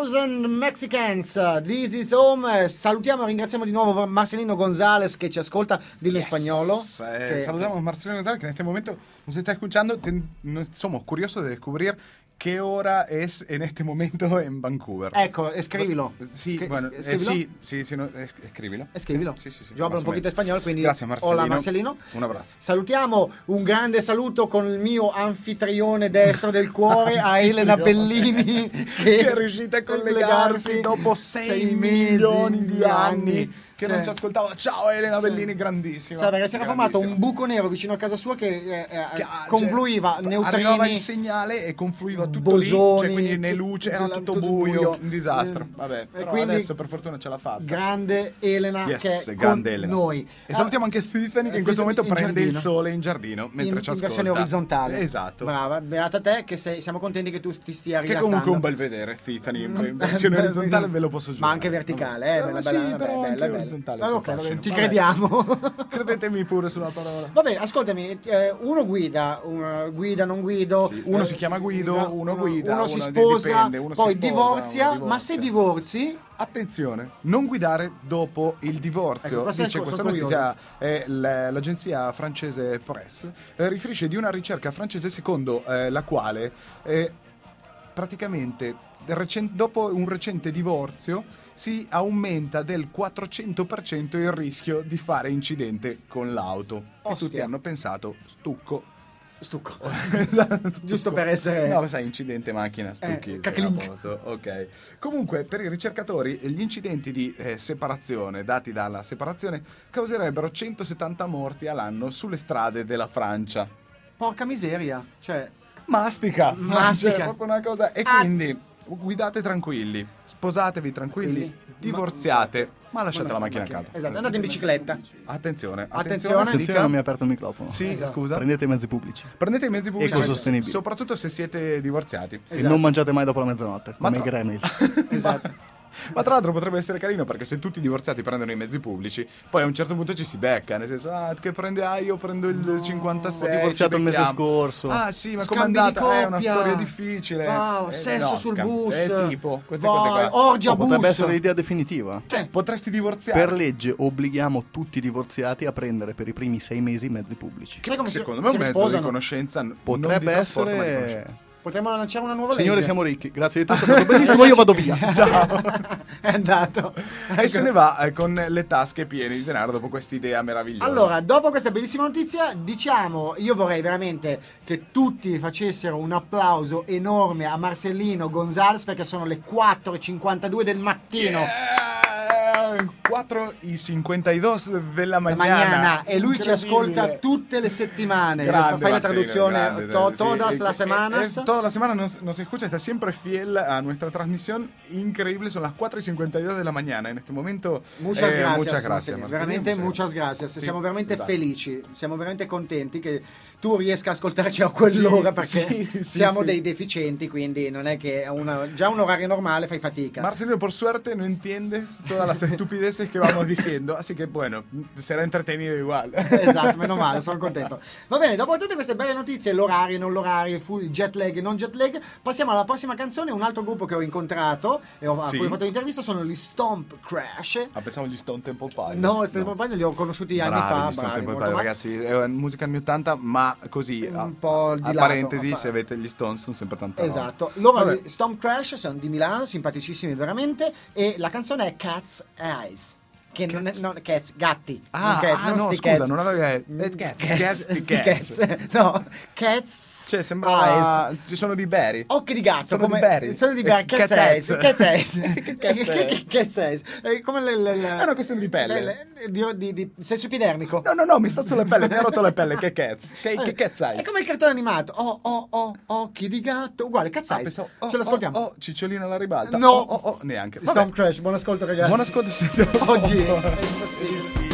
1000 Mexicans, this is home. Salutiamo e ringraziamo di nuovo Marcelino Gonzalez che ci ascolta, dillo yes. in spagnolo. Eh, che, salutiamo Marcelino Gonzalez che in questo momento nos está escuchando. Ten- nos- somos curiosos de descubrir qué hora es en este momento en Vancouver. Ecco, e scrivilo. Sí, bueno, eh, sí, sí, sí, no, es-. Escrivilo. Yo hablo más un poquito español, quindi Gracias, Marcelino. hola, Marcelino. Un abrazo. Salutiamo un grande saluto con il mio anfitrione destro del cuore a Elena Bellini che, che è riuscita a collegarsi dopo 6 milioni di anni che non Cioè, ci ascoltava. Ciao Elena Bellini, grandissima. Cioè, perché si era formato un buco nero vicino a casa sua che eh, eh, Che, ah, confluiva cioè, Arrivava il neutrini, segnale e confluiva tutto bosoni, lì, cioè, quindi né luce, era tutto- tutto buio, buio. un disastro. Eh, Vabbè, e però quindi- adesso per fortuna ce l'ha fatta. grande Elena Yes, che è grande con Elena. noi. E salutiamo anche Tiffany che in Eh, questo momento in prende il sole in giardino mentre in, ci in ascolta. versione orizzontale. Esatto. Brava, beata te che sei- siamo contenti che tu ti stia Che rilassando. comunque è un bel vedere Tiffany in versione orizzontale ve lo posso giurare. Ma anche verticale, eh, bella, sì, bella, bella, bella. Orizzontale. Ah, sul ok, va bene, fascino. ti Vabbè. crediamo. Credetemi pure sulla parola. Va bene, ascoltami, eh, uno guida, uno guida, non guido. Sì, uno eh, si chiama Guido, uno guida, uno uno si sposa, dipende, uno si poi sposa, divorzia, uno ma se divorzia. divorzi, Attenzione, non guidare dopo il divorzio. Ecco, Dice questa notizia è l- l'agenzia francese Press eh, riferisce di una ricerca francese secondo eh, la quale eh, praticamente recen- dopo un recente divorzio si aumenta del 400% il rischio di fare incidente con l'auto. E Ostia. tutti hanno pensato stucco. stucco. Esatto, Giusto stucco. per essere- No, sai, incidente macchina, stucchi. Eh, Ok. Comunque, per i ricercatori, gli incidenti di eh, separazione dati dalla separazione causerebbero 170 morti all'anno sulle strade della Francia. Porca miseria, cioè Mastica! Mastica. Cioè, proprio una cosa. E quindi guidate tranquilli, sposatevi tranquilli, Tranquilli. divorziate, ma lasciate la macchina a casa. Esatto, andate in bicicletta. Attenzione, Attenzione. attenzione, Attenzione, non mi ha aperto il microfono. Sì, Esatto. scusa. Prendete i mezzi pubblici. Prendete i mezzi pubblici, Ecosostenibili. soprattutto se siete divorziati. E Esatto. non mangiate mai dopo la mezzanotte, Ma come i tra- gremlin. Esatto. Ma tra l'altro potrebbe essere carino perché se tutti i divorziati prendono i mezzi pubblici, poi a un certo punto ci si becca, nel senso, ah, che prende ah, io prendo il 56. Ho divorziato il mese scorso. Ah, sì, ma come è Scambi di andata? È una storia difficile. Wow, Eh, sesso no, sul scam- bus. Eh, tipo, queste Vai, cose qua. Orgia Oh, potrebbe bus. essere l'idea definitiva. Cioè, potresti divorziare. Per legge obblighiamo tutti i divorziati a prendere per i primi sei mesi i mezzi pubblici. Sai come si- Secondo me è un mezzo risposano? di conoscenza, n- non di Potrebbe di essere... Potremmo lanciare una nuova Signori, legge. siamo ricchi. Grazie di tutto, è stato bellissimo. Io vado via. È andato. E se ne va eh, con le tasche piene di denaro dopo questa idea meravigliosa. Allora, dopo questa bellissima notizia, diciamo, io vorrei veramente che tutti facessero un applauso enorme a Marcellino Gonzalez perché sono le 4.52 del mattino. Yeah! 4 y 52 della La mañana. mañana e lui ci ascolta tutte le settimane. Grande Fai la traduzione grande, to- sí. todas Eh, las eh, semanas. eh, toda la semana nos, nos escucha, está siempre fiel a nuestra transmisión. Increíble, son las 4 y 52 de la mañana. En este momento, Muchas eh, gracias, muchas gracias, Marcelino. Veramente muchas gracias. Sì, Siamo veramente esatto. felici, siamo veramente contenti che tu riesca a ascoltarci a quell'ora Sì, perché sì, siamo dei deficienti, quindi non è che una- già un orario normale fai fatica. Marcelino, por suerte no entiendes todas las estupideces que vamos diciendo, así que bueno, será entretenido igual. esatto, meno male, sono contento. Va bene, dopo tutte queste belle notizie, l'orario, non l'orario, jet lag non jet lag, passiamo alla prossima canzone. Un altro gruppo che ho incontrato e ho, Sì. cui ho fatto l'intervista sono gli Stomp Crash. Ah, pensavo gli Stone Temple Pilots. No, Stone Temple Pilots li ho conosciuti anni Bravi, fa. gli Stone bravi, Temple Pilots, ragazzi, è musica anni 80, ma così, Un a, po' di a lato, parentesi, a- se avete gli Stones sono sempre tanta roba. Esatto, loro Stomp Crash sono di Milano, simpaticissimi veramente, e la canzone è Cat's Eyes. Che non è non, cats, gatti. Ah, non cats, ah, non no, scusa, cats. non avevi... eh, Mm, cats, cats, cats, cats. cats. No, cats. Cioè, sembrava... Eyes. Ci sono di Berry. Occhi di gatto, Sono come di Barry. sono di Eh, Eyes? che Cat's Eyes. È come le, le- le- È una questione di pelle. le- le- di, di, di, senso epidermico. No, no, no, mi sta sulle pelle, mi ha rotto le pelle, che cats. Che, che cats hai? È come il cartone animato. Oh, oh, oh, occhi di gatto. Uguale, Cat's Ah, pensavo, oh, Ce l'ascoltiamo. Oh, oh, cicciolina alla ribalta. No. Oh, oh, oh, neanche. Vabbè. Stomp Crash, buon ascolto ragazzi. Buon ascolto. Oggi è impossibile.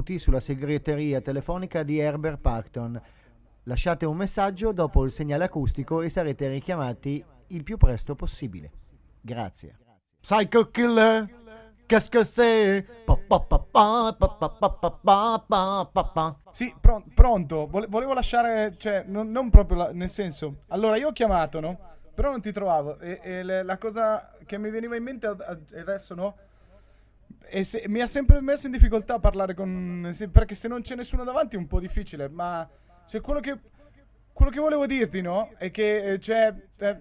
benvenuti sulla segreteria telefonica di Herbert Parkton. Lasciate un messaggio dopo il segnale acustico e sarete richiamati il più presto possibile. Grazie. Psycho Killer, qu'est-ce que c'est? Sì, pro- pronto, volevo lasciare, cioè, non, non proprio, la- nel senso, allora io ho chiamato, no? Però non ti trovavo e, e la cosa che mi veniva in mente adesso, no? Se- mi ha sempre messo in difficoltà a parlare con. se- perché se non c'è nessuno davanti è un po' difficile. Ma se quello che. Quello che volevo dirti, no? È che eh, c'è. eh,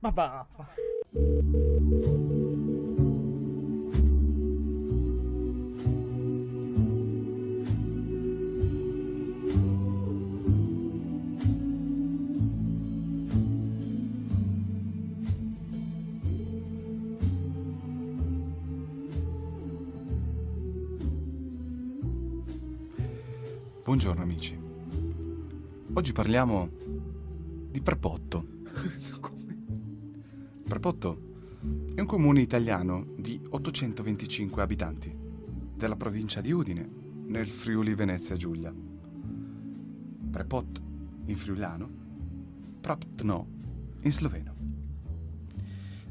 ma va. Buongiorno amici. Oggi parliamo di Prepotto. Prepotto è un comune italiano di 825 abitanti della provincia di Udine, nel Friuli Venezia Giulia. Prepot in friulano, Praptno in sloveno.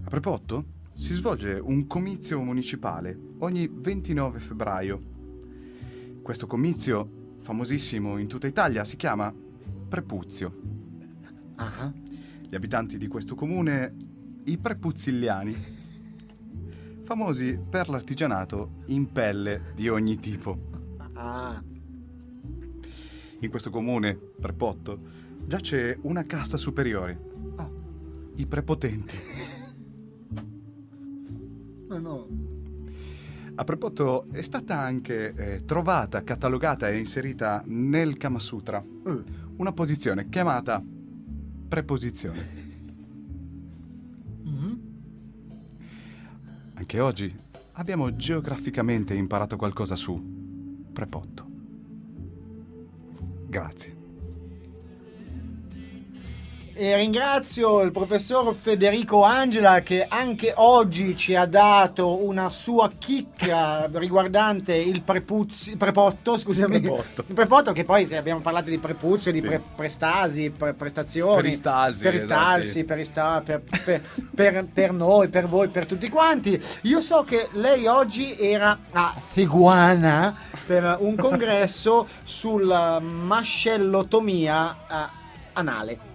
A Prepotto si svolge un comizio municipale ogni 29 febbraio. Questo comizio famosissimo in tutta Italia, si chiama Prepuzio. Ah, Gli abitanti di questo comune, i prepuzziliani, famosi per l'artigianato in pelle di ogni tipo. ah. In questo comune, Prepotto, giace una casta superiore. Ah, I prepotenti. No, no. A Prepotto è stata anche eh, trovata, catalogata e inserita nel Kama Sutra una posizione chiamata preposizione. Mhm. Anche oggi abbiamo geograficamente imparato qualcosa su Prepotto. Grazie. E ringrazio il professor Federico Angela che anche oggi ci ha dato una sua chicca riguardante il prepuzzi- prepotto, scusami. Prepotto. Il prepotto che poi se abbiamo parlato di prepuzio, di Sì. pre- prestasi, pre- prestazioni. Peristalsi, Peristalsi, sì. perista- per, per- per- per noi, per voi, per tutti quanti. Io so che lei oggi era a Seguana per un congresso sulla mascellotomia eh, anale.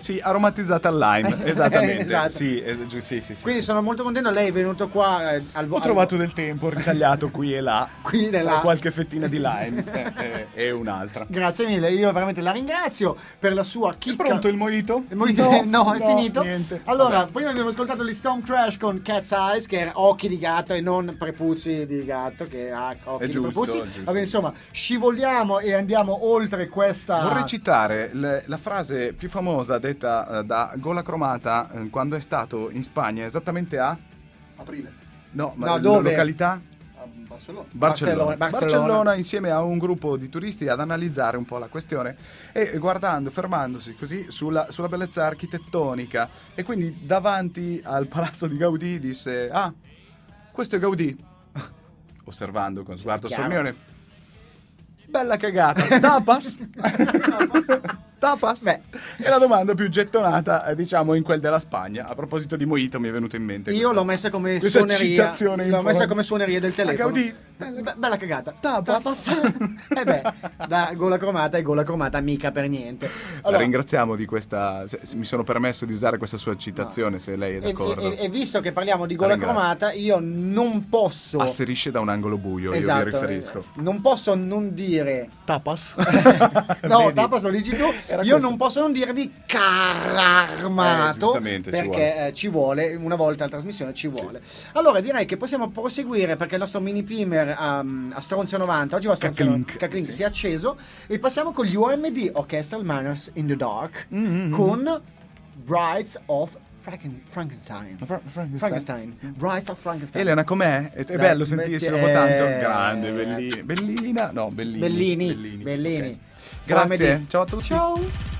Sì, aromatizzata al lime, esattamente. Esatto. Sì, es- giu- sì, sì, sì, Quindi sì. sono molto contento, lei è venuto qua eh, al Ho trovato del tempo ritagliato qui e là, Qui e là. qualche fettina di lime eh, eh, e un'altra. Grazie mille, io veramente la ringrazio per la sua chicca. pronto il mojito? Il mojito? No, è finito. niente. Allora, Vabbè. prima abbiamo ascoltato gli Stone Crash con Cat's Eyes, che era occhi di gatto e non prepuzzi di gatto, che ha occhi È di giusto, prepuzzi. è giusto. Vabbè, insomma, scivoliamo e andiamo oltre questa. Vorrei citare le- la frase più famosa detta eh, da Gola Cromata eh, quando è stato in Spagna, esattamente a... Aprile. No, ma No, dove? località? Barcellona. Barcellona. Barcellona. Barcellona insieme a un gruppo di turisti ad analizzare un po' la questione e guardando, fermandosi così sulla, sulla bellezza architettonica e quindi davanti al palazzo di Gaudì disse ah, questo è Gaudì osservando con sguardo Chiaro. sornione bella cagata tapas tapas Beh. e la domanda più gettonata eh, diciamo in quel della Spagna a proposito di Mojito mi è venuto in mente Io questa- l'ho messa come suoneria. L'ho messa come suoneria del telefono. Gaudì. Be- bella cagata. Tapas. e beh, da gola cromata e gola cromata mica per niente. La Allora, ringraziamo di questa. se- se mi sono permesso di usare questa sua citazione, se lei è e, d'accordo. e- e visto che parliamo di gola cromata, io non posso. Asserisce da un angolo buio, io Esatto, vi riferisco. eh, Non posso non dire. Tapas. No, tapas lo dici tu. Era Io questo. non posso non dirvi cararmato. Eh, giustamente, ci perché vuole. eh, ci vuole, una volta la trasmissione ci vuole. Allora direi che possiamo proseguire perché il nostro mini primer um, a Stronzio 90, oggi va a Stronzio Caclink. Caclink, Sì. si è acceso e passiamo con gli OMD, Orchestral Manners in the Dark, Mm-hmm. con Brides of Franken- Frankenstein. Fra- Frankenstein. Frankenstein. Brides of Frankenstein. Elena, com'è? È, è bello sentirci dopo tanto. Grande, bellina. Bellina? No, bellini. Bellini, Bellini. Ok. Grazie, OMD. ciao a tutti. Ciao.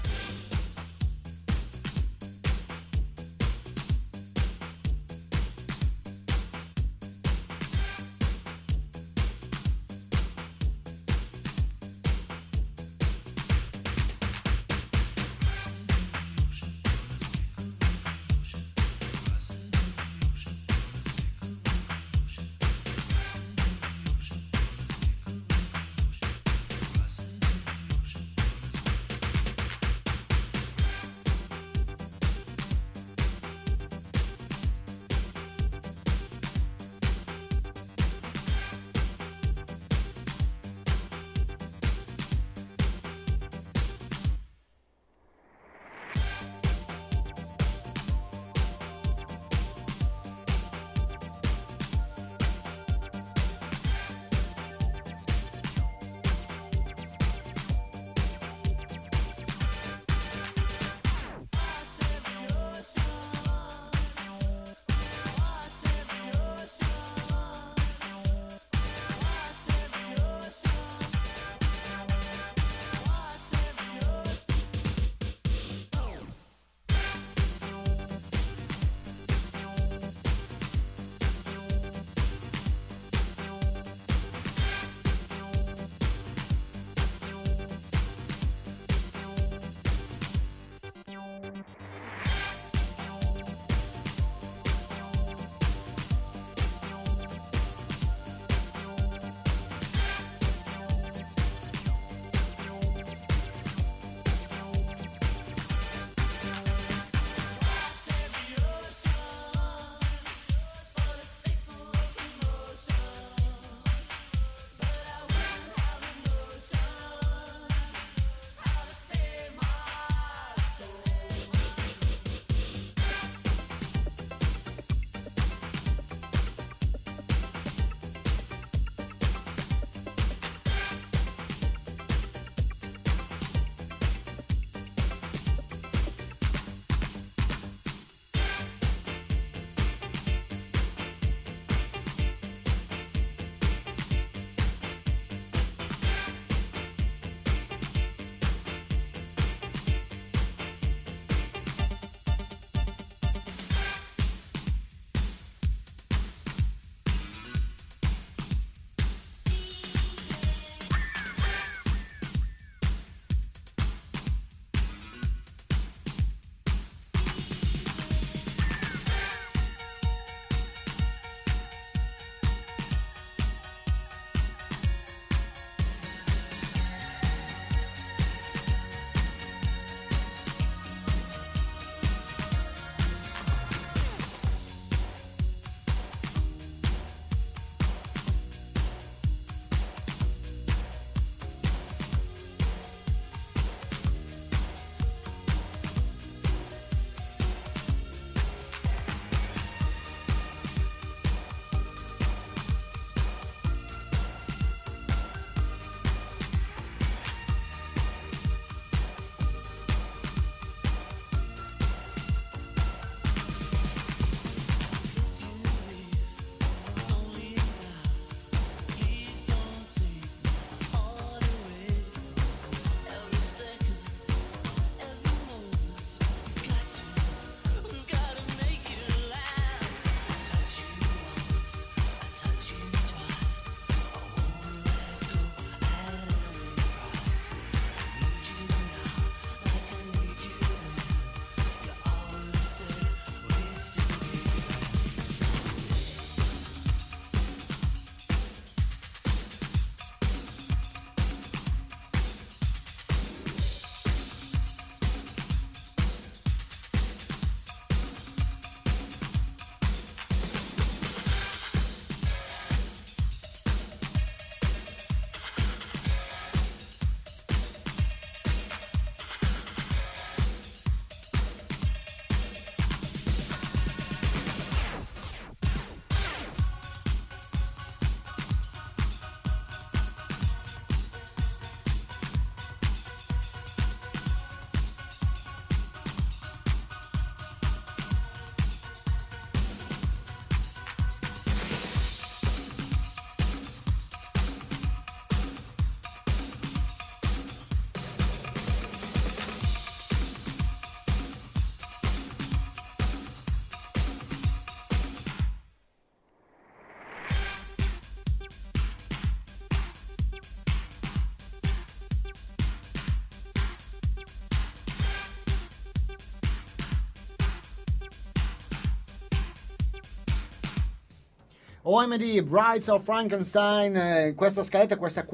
OMD, Brides of Frankenstein, eh, questa scaletta, questa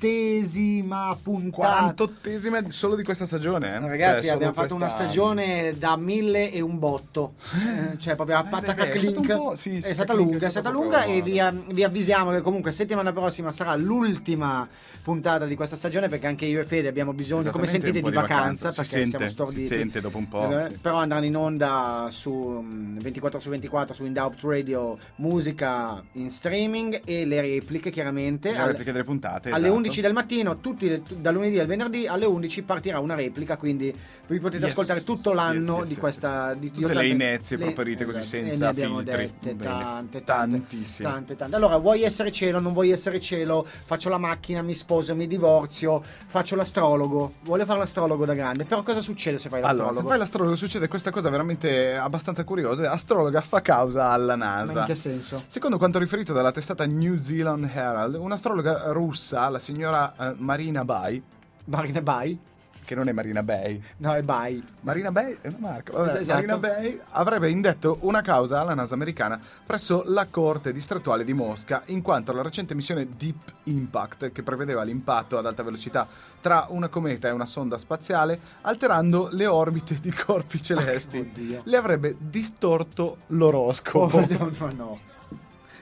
48esima puntata. 48esima solo di questa stagione. eh? Ragazzi, Cioè, abbiamo fatto una stagione da mille e un botto. Eh, cioè, proprio a patacca un clink. sì, è stata lunga, è stata lunga e vi, vi avvisiamo che comunque settimana prossima sarà l'ultima puntata di questa stagione perché anche io e Fede abbiamo bisogno, come sentite, di vacanza, vacanza. Perché sente, siamo storditi. si sente dopo un po', Eh, sì. Però andranno in onda su mm, 24 su 24 su Indaupt Radio musica in streaming e le repliche chiaramente. Le repliche delle puntate. alle esatto. 11 del mattino, tutti da lunedì al venerdì alle 11 partirà una replica, quindi vi potete Yes, ascoltare tutto l'anno yes, yes, di questa di- Tutte 80 le inezie le- properite così esatto, e senza filtri. dette tante, tante, Tantissime. tante, tante. Allora, vuoi essere cielo, non vuoi essere cielo? Faccio la macchina, mi sposo, mi divorzio, faccio l'astrologo. Vuole fare l'astrologo da grande, però cosa succede se fai l'astrologo? Allora, se fai l'astrologo succede questa cosa veramente abbastanza curiosa. Astrologa fa causa alla Ma NASA. in che senso? Secondo quanto riferito dalla testata New Zealand Herald, un'astrologa russa, la signora eh, Marina Bay, Marina Bay? che non è Marina Bay, No, è Bay. Marina Bay è una marca. Vabbè, Esatto. Marina Bay avrebbe indetto una causa alla NASA americana presso la Corte distrettuale di Mosca in quanto la recente missione Deep Impact, che prevedeva l'impatto ad alta velocità tra una cometa e una sonda spaziale, alterando le orbite di corpi celesti, Oddio. le avrebbe distorto l'oroscopo. Oh, no, no, no.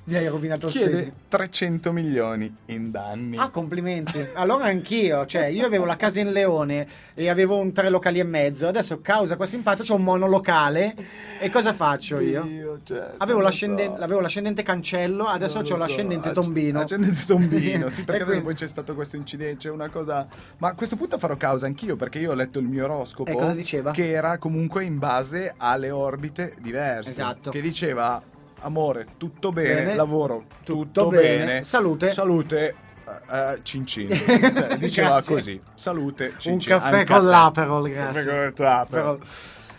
Mi hai rovinato il segno. Chiede 300 milioni in danni. Ah, complimenti. Allora anch'io, cioè, io avevo la casa in Leone e avevo un tre locali e mezzo. Adesso, causa questo impatto, c'ho un monolocale. E cosa faccio io? Dio, cioè, Avevo l'ascendente, so. l'avevo l'ascendente cancello, adesso ho so. l'ascendente Acc- tombino. Ascendente tombino, sì, perché quindi- poi c'è stato questo incidente, c'è una cosa... Ma a questo punto farò causa anch'io, perché io ho letto il mio oroscopo, E cosa diceva? che era comunque in base alle orbite diverse. Esatto. Che diceva, amore, tutto bene, Bene. lavoro, tutto, Tutto bene, bene. Salute. salute, eh, eh, cin cin. Cioè, diceva così, salute, cin Un caffè Anche con l'Aperol, grazie. Caffè con il tuo Aperol. Però-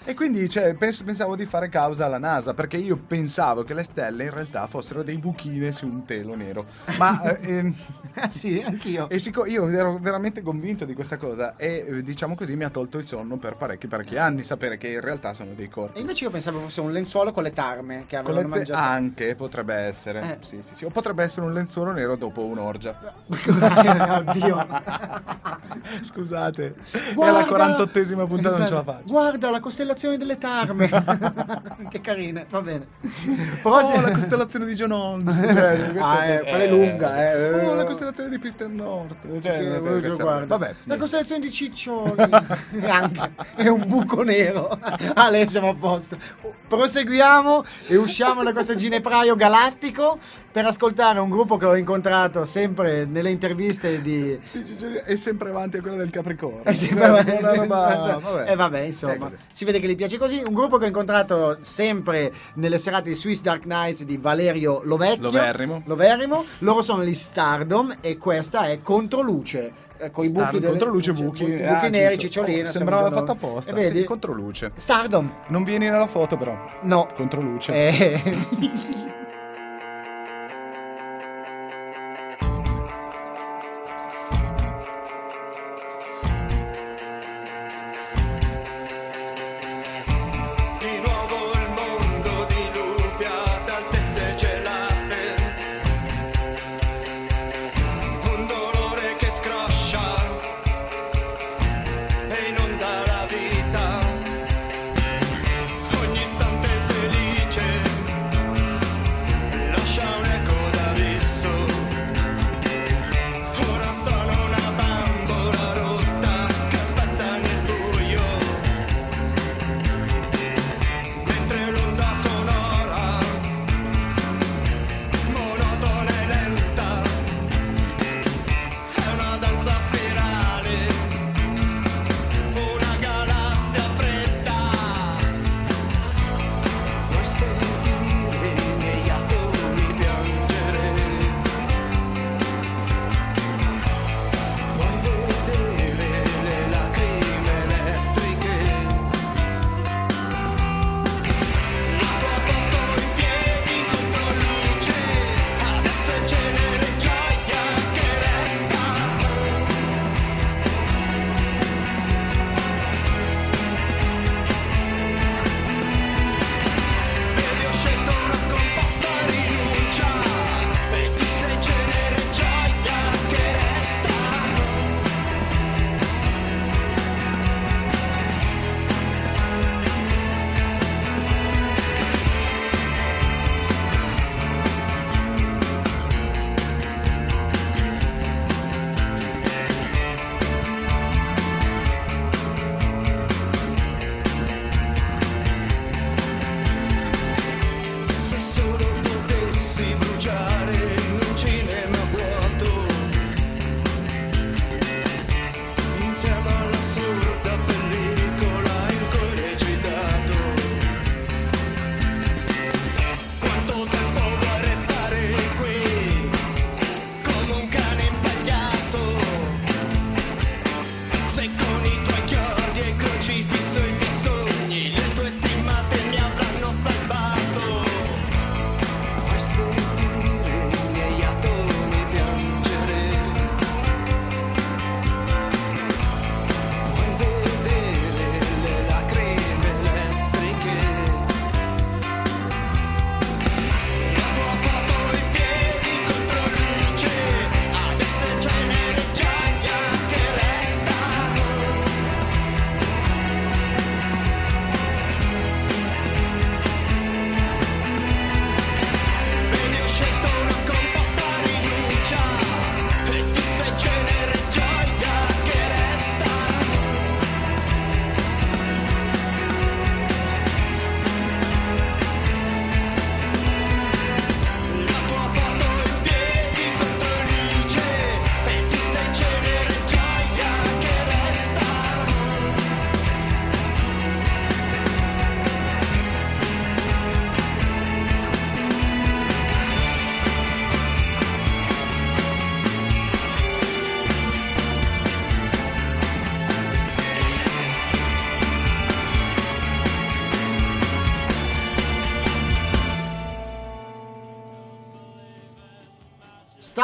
E quindi cioè, pens- pensavo di fare causa alla NASA perché io pensavo che le stelle in realtà fossero dei buchine su un telo nero. Ma eh, ehm, Ah, sì, anch'io. e sic- io ero veramente convinto di questa cosa e eh, diciamo così mi ha tolto il sonno per parecchi parecchi anni sapere che in realtà sono dei E corpi. invece io pensavo fosse un lenzuolo con le tarme che avevano te- mangiato. anche potrebbe essere. Eh. Sì, sì, sì. O potrebbe essere un lenzuolo nero dopo un'orgia. Oddio. Scusate. Guarda! È la 48esima puntata, non ce la Esatto. faccio. Guarda la costellazione delle tarme. che carine, va bene. Oh, la costellazione di John Holmes. Cioè, questa Ah, eh, quella è lunga, eh. Oh, la costellazione di Peter North. Cioè, Che- che- guarda. Vabbè. La costellazione di Ciccioli anche è un buco nero. Ah, lei siamo a posto. Proseguiamo e usciamo da questo ginepraio galattico per ascoltare un gruppo che ho incontrato sempre nelle interviste di È sempre avanti a quella del Capricorno. Eh sì, Cioè, vabbè. una roba- vabbè. E vabbè, È insomma, si vede che gli piace così. Un gruppo che ho incontrato sempre nelle serate di Swiss Dark Nights di Valerio Lovecchio. Loverrimo. Loverrimo. Loro sono gli Stardom e questa è Controluce. eh, Con i buchi, controluce cioè, buchi. buchi Ah, neri, giusto. cicciolini. Oh, sembrava fatto apposta. E vedi? Sì, controluce. Stardom. Non vieni nella foto, però. No. Controluce. Eh.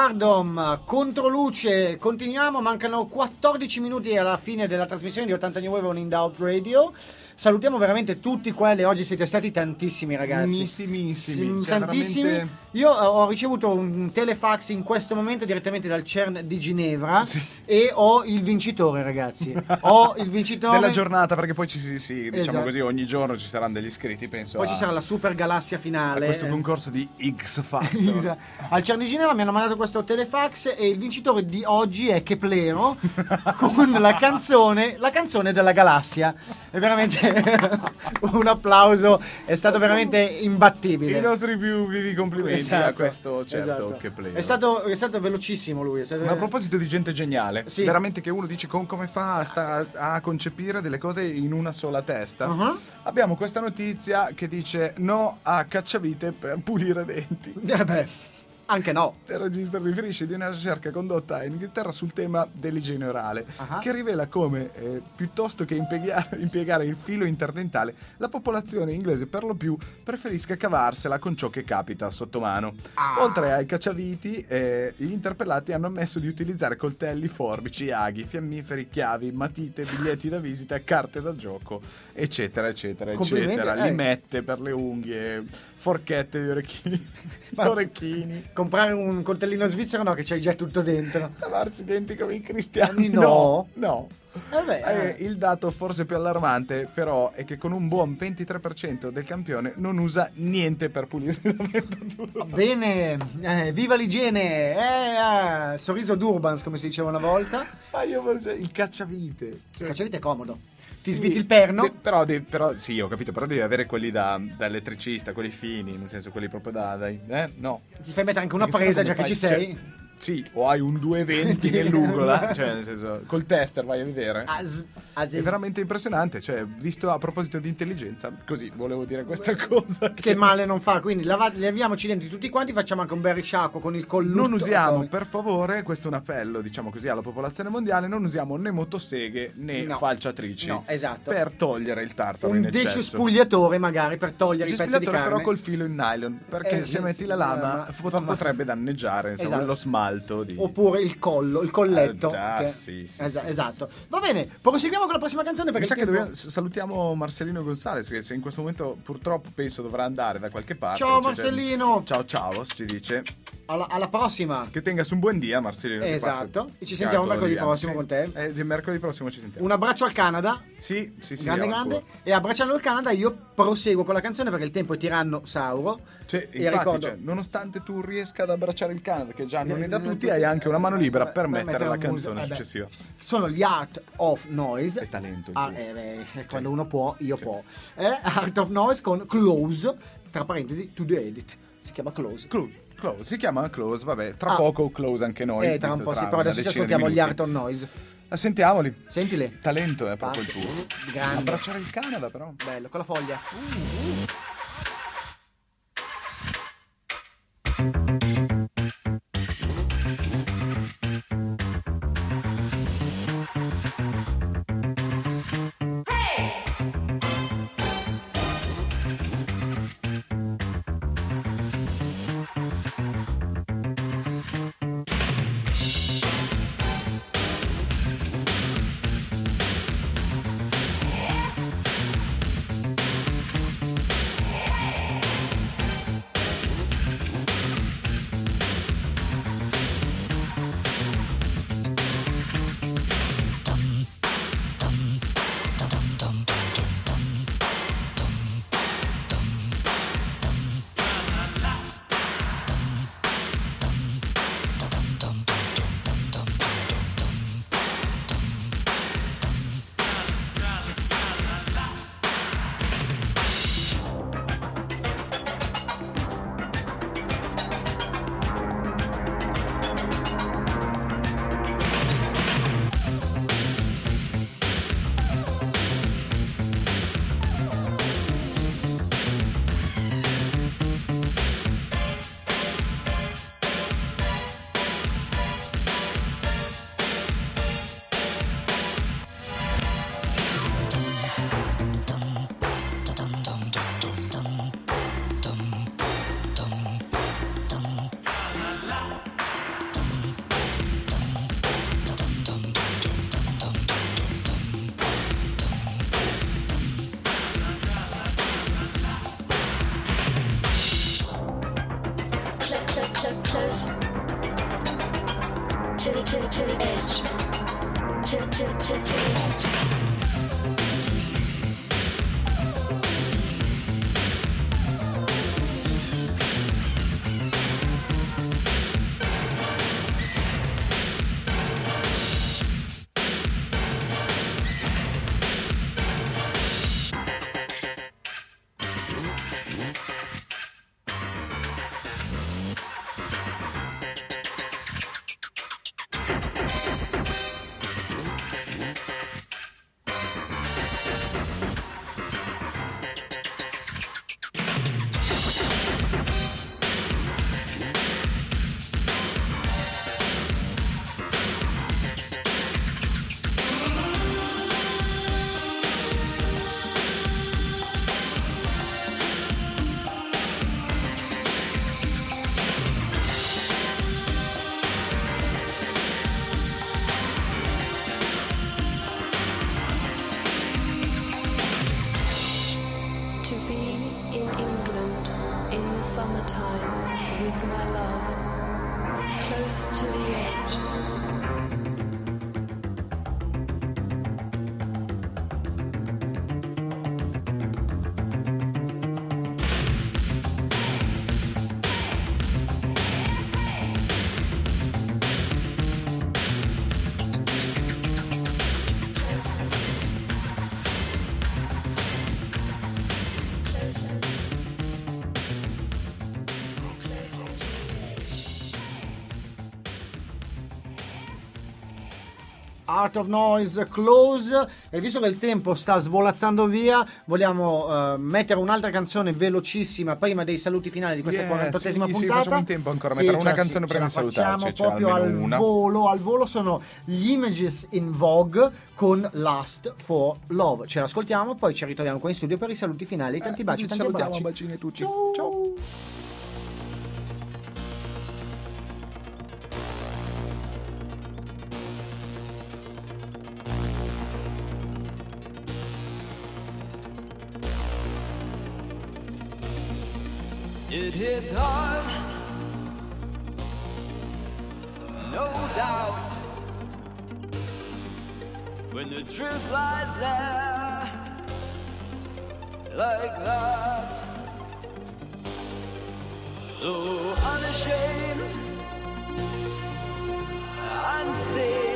Stardom contro luce, continuiamo, mancano 14 minuti alla fine della trasmissione di 80 New Wave on In Doubt Radio. Salutiamo veramente tutti quelli, oggi siete stati tantissimi ragazzi. Missimissimi, Sì, cioè, tantissimi. veramente- Io eh, ho ricevuto un telefax in questo momento direttamente dal CERN di Ginevra e ho il vincitore ragazzi. ho il vincitore. Della giornata, perché poi ci si, sì, diciamo Esatto. così, ogni giorno ci saranno degli iscritti, penso. Poi a, ci sarà la super galassia a finale. questo eh. concorso di X Factor. Esatto. Al CERN di Ginevra mi hanno mandato questo telefax e il vincitore di oggi è Keplero con la canzone, la canzone della galassia. È veramente un applauso, è stato veramente imbattibile. I nostri più vivi complimenti Esatto, a questo certo esatto. che player. È stato, è stato velocissimo lui. È stato... Ma a proposito di gente geniale, Sì. veramente che uno dice com- come fa a, sta- a concepire delle cose in una sola testa. Uh-huh. Abbiamo questa notizia che dice no a cacciavite per pulire denti. Eh beh, anche no. Il registro riferisce di una ricerca condotta in Inghilterra sul tema dell'igiene orale, Ah. che rivela come, eh, piuttosto che impiegare, impiegare il filo interdentale, la popolazione inglese per lo più preferisca cavarsela con ciò che capita sotto mano. Ah. Oltre ai cacciaviti, eh, gli interpellati hanno ammesso di utilizzare coltelli, forbici, aghi, fiammiferi, chiavi, matite, biglietti da visita, carte da gioco, eccetera, eccetera, eccetera. eh. Limette per le unghie, forchette di orecchini, Ma- orecchini. Comprare un coltellino svizzero no, che c'hai già tutto dentro. Lavarsi i denti come i cristiani? No. no. Eh beh, Eh, eh. il dato forse più allarmante però è che con un buon 23% del campione non usa niente per pulirsi la dentatura. Bene, eh, viva l'igiene! Eh, eh, sorriso d'Urbans, come si diceva una volta. Ma io forse il cacciavite. Il cacciavite è comodo. Ti Sì, sviti il perno. de- però, de- però- sì, ho capito, però devi avere quelli da, da elettricista, quelli fini, nel senso quelli proprio da... dai- eh? No. Ti fai mettere anche una Perché presa già che ci fai? sei. Cioè, sì, o hai un 220 nell'ugola, cioè nel senso, col tester vai a vedere. Az- az- È veramente impressionante, cioè, visto a proposito di intelligenza, così volevo dire questa cosa. Che male non fa, quindi lava- leviamoci i denti tutti quanti, facciamo anche un bel risciacquo con il collutto. Non usiamo, per favore, questo è un appello, diciamo così, alla popolazione mondiale, non usiamo né motoseghe né No. falciatrici. No, esatto. Per togliere il tartaro un in eccesso. decespugliatore magari per togliere i pezzi di carne. però col filo in nylon, perché Eh, se metti la lama potrebbe danneggiare insomma, Esatto. lo smalto di... Oppure il collo, il colletto. Eh, già, che- sì, sì, Esa- sì, esatto. sì, sì. Va bene, proseguiamo con la prossima canzone Mi perché sa il che tempo- dobbiamo- salutiamo Marcellino Gonzalez perché se in questo momento purtroppo penso dovrà andare da qualche parte. Ciao, Cioè, Marcellino. Ciao ciao, ci dice. Alla, alla prossima. Che tenga su un buon dia Marcellino. che Esatto. E ci sentiamo mercoledì vediamo. prossimo Sì. con te. Eh, mercoledì prossimo ci sentiamo. Un abbraccio al Canada. Sì, sì, sì. grande, grande. E abbracciando il Canada, io proseguo con la canzone perché il tempo è tirannosauro. Sì, E infatti, ricordo- cioè, nonostante tu riesca ad abbracciare il Canada, che già non è da Eh, tutti, eh, hai anche una mano libera per per mettere la canzone Eh successiva. Sono gli Art of Noise. È talento. Ah, eh, beh, quando uno può, io può. Eh, Art of Noise con Close, tra parentesi, to the edit. Si chiama Close. Close, close, si chiama Close, vabbè, tra Ah. poco Close anche noi. eh, tra un po' sì, però adesso ci ascoltiamo gli minuti. Art of Noise. Ah, Sentiamoli. Sentile. Talento è proprio il Parte. tuo. Grande. Abbracciare il Canada però. Bello, con la foglia. Hey! Art of Noise Close e visto che il tempo sta svolazzando via vogliamo eh, mettere un'altra canzone velocissima prima dei saluti finali di questa Yeah, 48esima sì, sì, puntata facciamo in tempo ancora a mettere una ce la- canzone ce prima di salutarci, facciamo cioè proprio al una. volo al volo sono gli Images in Vogue con Last for Love ce l'ascoltiamo poi ci ritroviamo qua in studio per i saluti finali tanti baci ci tanti salutiamo, abbracci bacini a tutti. Ciao. It hits hard, no doubt. When the truth lies there, like that. So unashamed, unstained.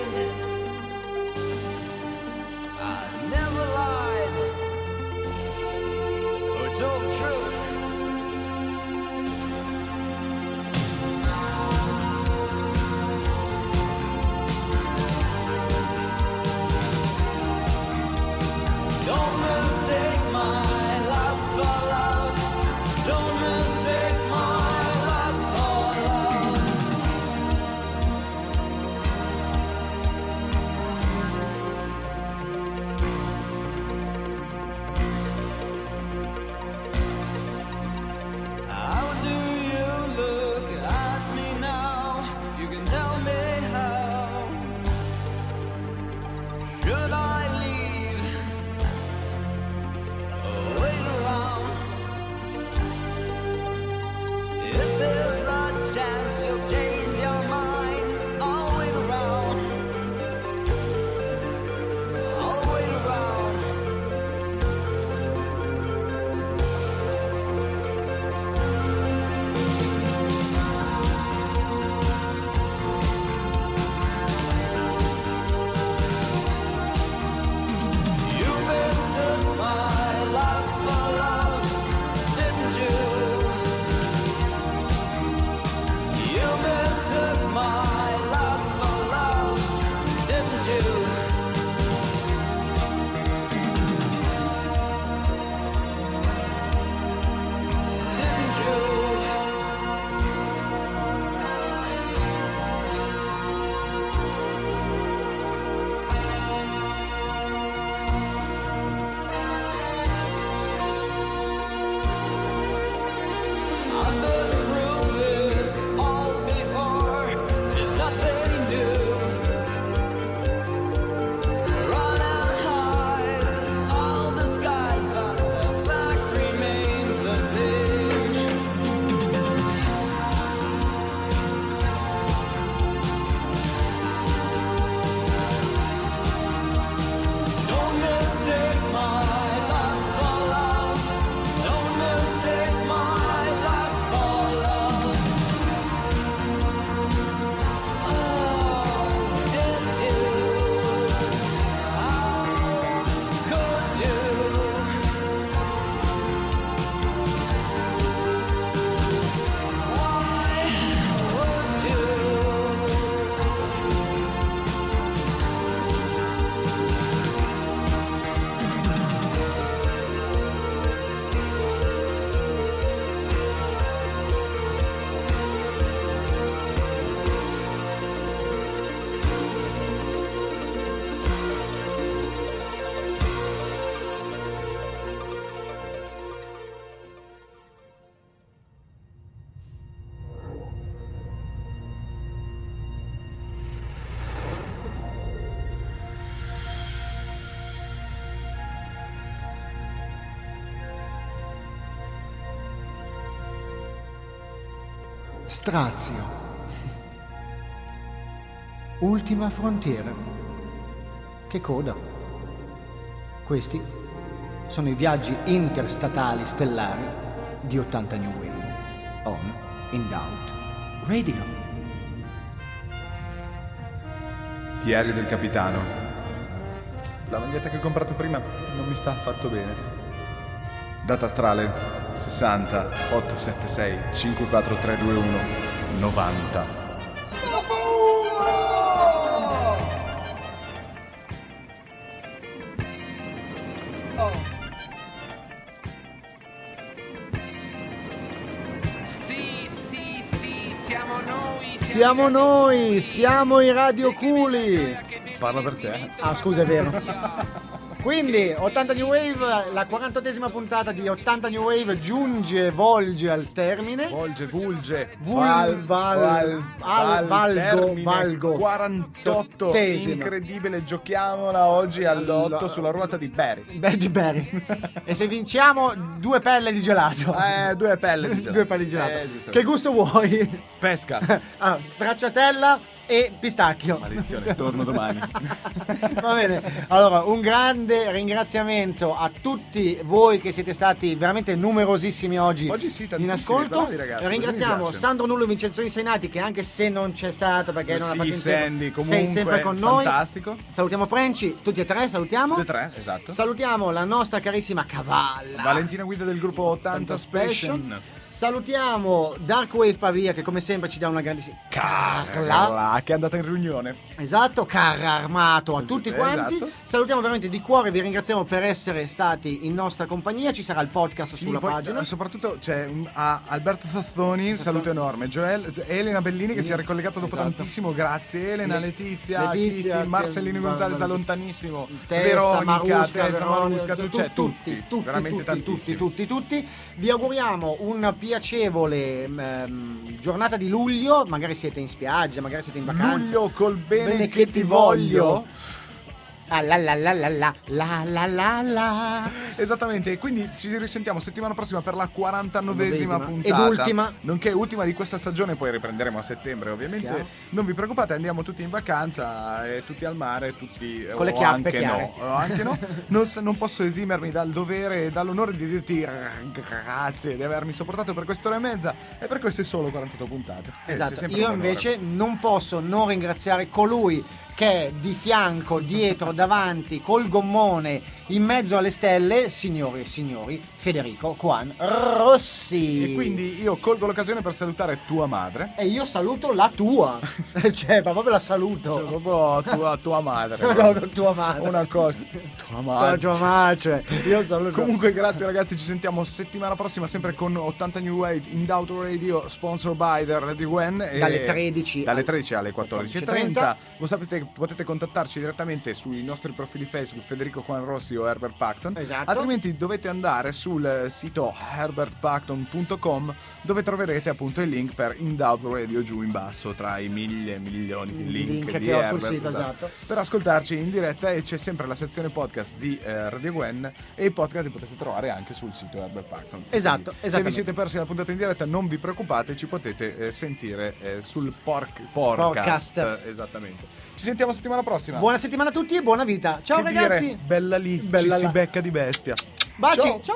Strazio. Ultima frontiera. Che coda. Questi sono i viaggi interstatali stellari di 80 New Wave. On In Doubt Radio. Diario del capitano. La maglietta che ho comprato prima non mi sta affatto bene. Data astrale 60 876 54321 90. Sì, sì, sì, siamo noi. Siamo noi, siamo i radioculi. Parla per te. Ah, scusa, è vero. Quindi, 80 New Wave, la 48esima puntata di 80 New Wave giunge, volge al termine. Volge, vulge, Vul- val, val- val, al- val, valgo, valgo. 48. Ottesima. Incredibile, giochiamola oggi all'otto sulla ruota di Barry. Beh, di Berry. e se vinciamo, due pelle di gelato. Eh, due pelle di gelato. due pelle di gelato. Eh, che gusto vuoi? Pesca. ah, stracciatella e pistacchio. Maledizione, torno domani. Va bene, allora un grande ringraziamento a tutti voi che siete stati veramente numerosissimi oggi, Oggi sì, in ascolto. bravi ragazzi, Ringraziamo. Sandro Nullo e Vincenzo Insainati che anche se non c'è stato perché non ha Sì, fatto in tempo, Sandy, comunque, sei sempre con noi. fantastico. Salutiamo Franci, tutti e tre salutiamo. Tutte e tre, esatto. Salutiamo la nostra carissima Cavalla. Valentina Guida del gruppo 80 Special. Salutiamo Dark Wave Pavia che come sempre ci dà una grandissima Carla. Carla, che è andata in riunione. Esatto, carro armato a tutti eh, quanti. esatto. Salutiamo veramente di cuore, vi ringraziamo per essere stati in nostra compagnia. Ci sarà il podcast Sì, sulla poi, pagina. soprattutto c'è un- a Alberto Zazzoni, un saluto enorme. Joel, Elena Bellini che si è ricollegata dopo Esatto. tantissimo, grazie. Elena, Le- Letizia, Letizia, Kitty, Marcellino Gonzalez da lontanissimo, Tessa, Veronica, Marusca, Tessa, Veronica, Marusca, tu- tu- cioè, tutti, tutti, tutti, veramente tutti, tantissimi. tutti, tutti, tutti. Vi auguriamo una piacevole ehm, giornata di luglio. Magari siete in spiaggia, magari siete in vacanza. Luglio col bene, Bene che, ti voglio. Ah, la la la la la la la la la. Esattamente, quindi ci risentiamo settimana prossima per la 49esima Novesima. puntata. Ed ultima. Nonché ultima di questa stagione, poi riprenderemo a settembre ovviamente. Chiaro. Non vi preoccupate, andiamo tutti in vacanza, e tutti al mare, tutti... Con le chiappe anche chiare. no, anche no. Non, non posso esimermi dal dovere e dall'onore di dirti eh, grazie di avermi sopportato per quest'ora e mezza e per queste solo 48 puntate. Eh, Esatto, io invece non posso non ringraziare colui che di fianco, dietro, davanti, col gommone, in mezzo alle stelle, signori e signori, Federico Juan Rossi. E quindi io colgo l'occasione per salutare tua madre. E io saluto la tua, cioè, ma proprio la saluto. Cioè, proprio tua, tua madre. No, no, tua madre. Una cosa. Tua madre. tua madre. Io saluto. Comunque grazie ragazzi, ci sentiamo settimana prossima sempre con 80 New Wave in Doubt Radio, sponsor by The Radio Gwen. e- Dalle 13 dalle alle 13 alle 14.30. Voi sapete che potete contattarci direttamente sui nostri profili Facebook Federico Juan Rossi o Herbert Pacton. Esatto. Altrimenti dovete andare sul sito herbertpacton.com dove troverete appunto il link per In Doubt Radio giù in basso tra i mille milioni di link, Link di che ho sul Herbert, sito, esatto. per ascoltarci in diretta e c'è sempre la sezione podcast di eh, Radio Gwen e i podcast li potete trovare anche sul sito Herbert Pacton. Esatto, Quindi, Se vi siete persi la puntata in diretta non vi preoccupate, ci potete eh, sentire eh, sul porc- podcast. Podcast. Esattamente. Ci sentiamo settimana prossima. Buona settimana a tutti e buona vita. Ciao Che ragazzi. dire, bella lì, Bella ci si là. becca di bestia. Baci. Ciao. Ciao.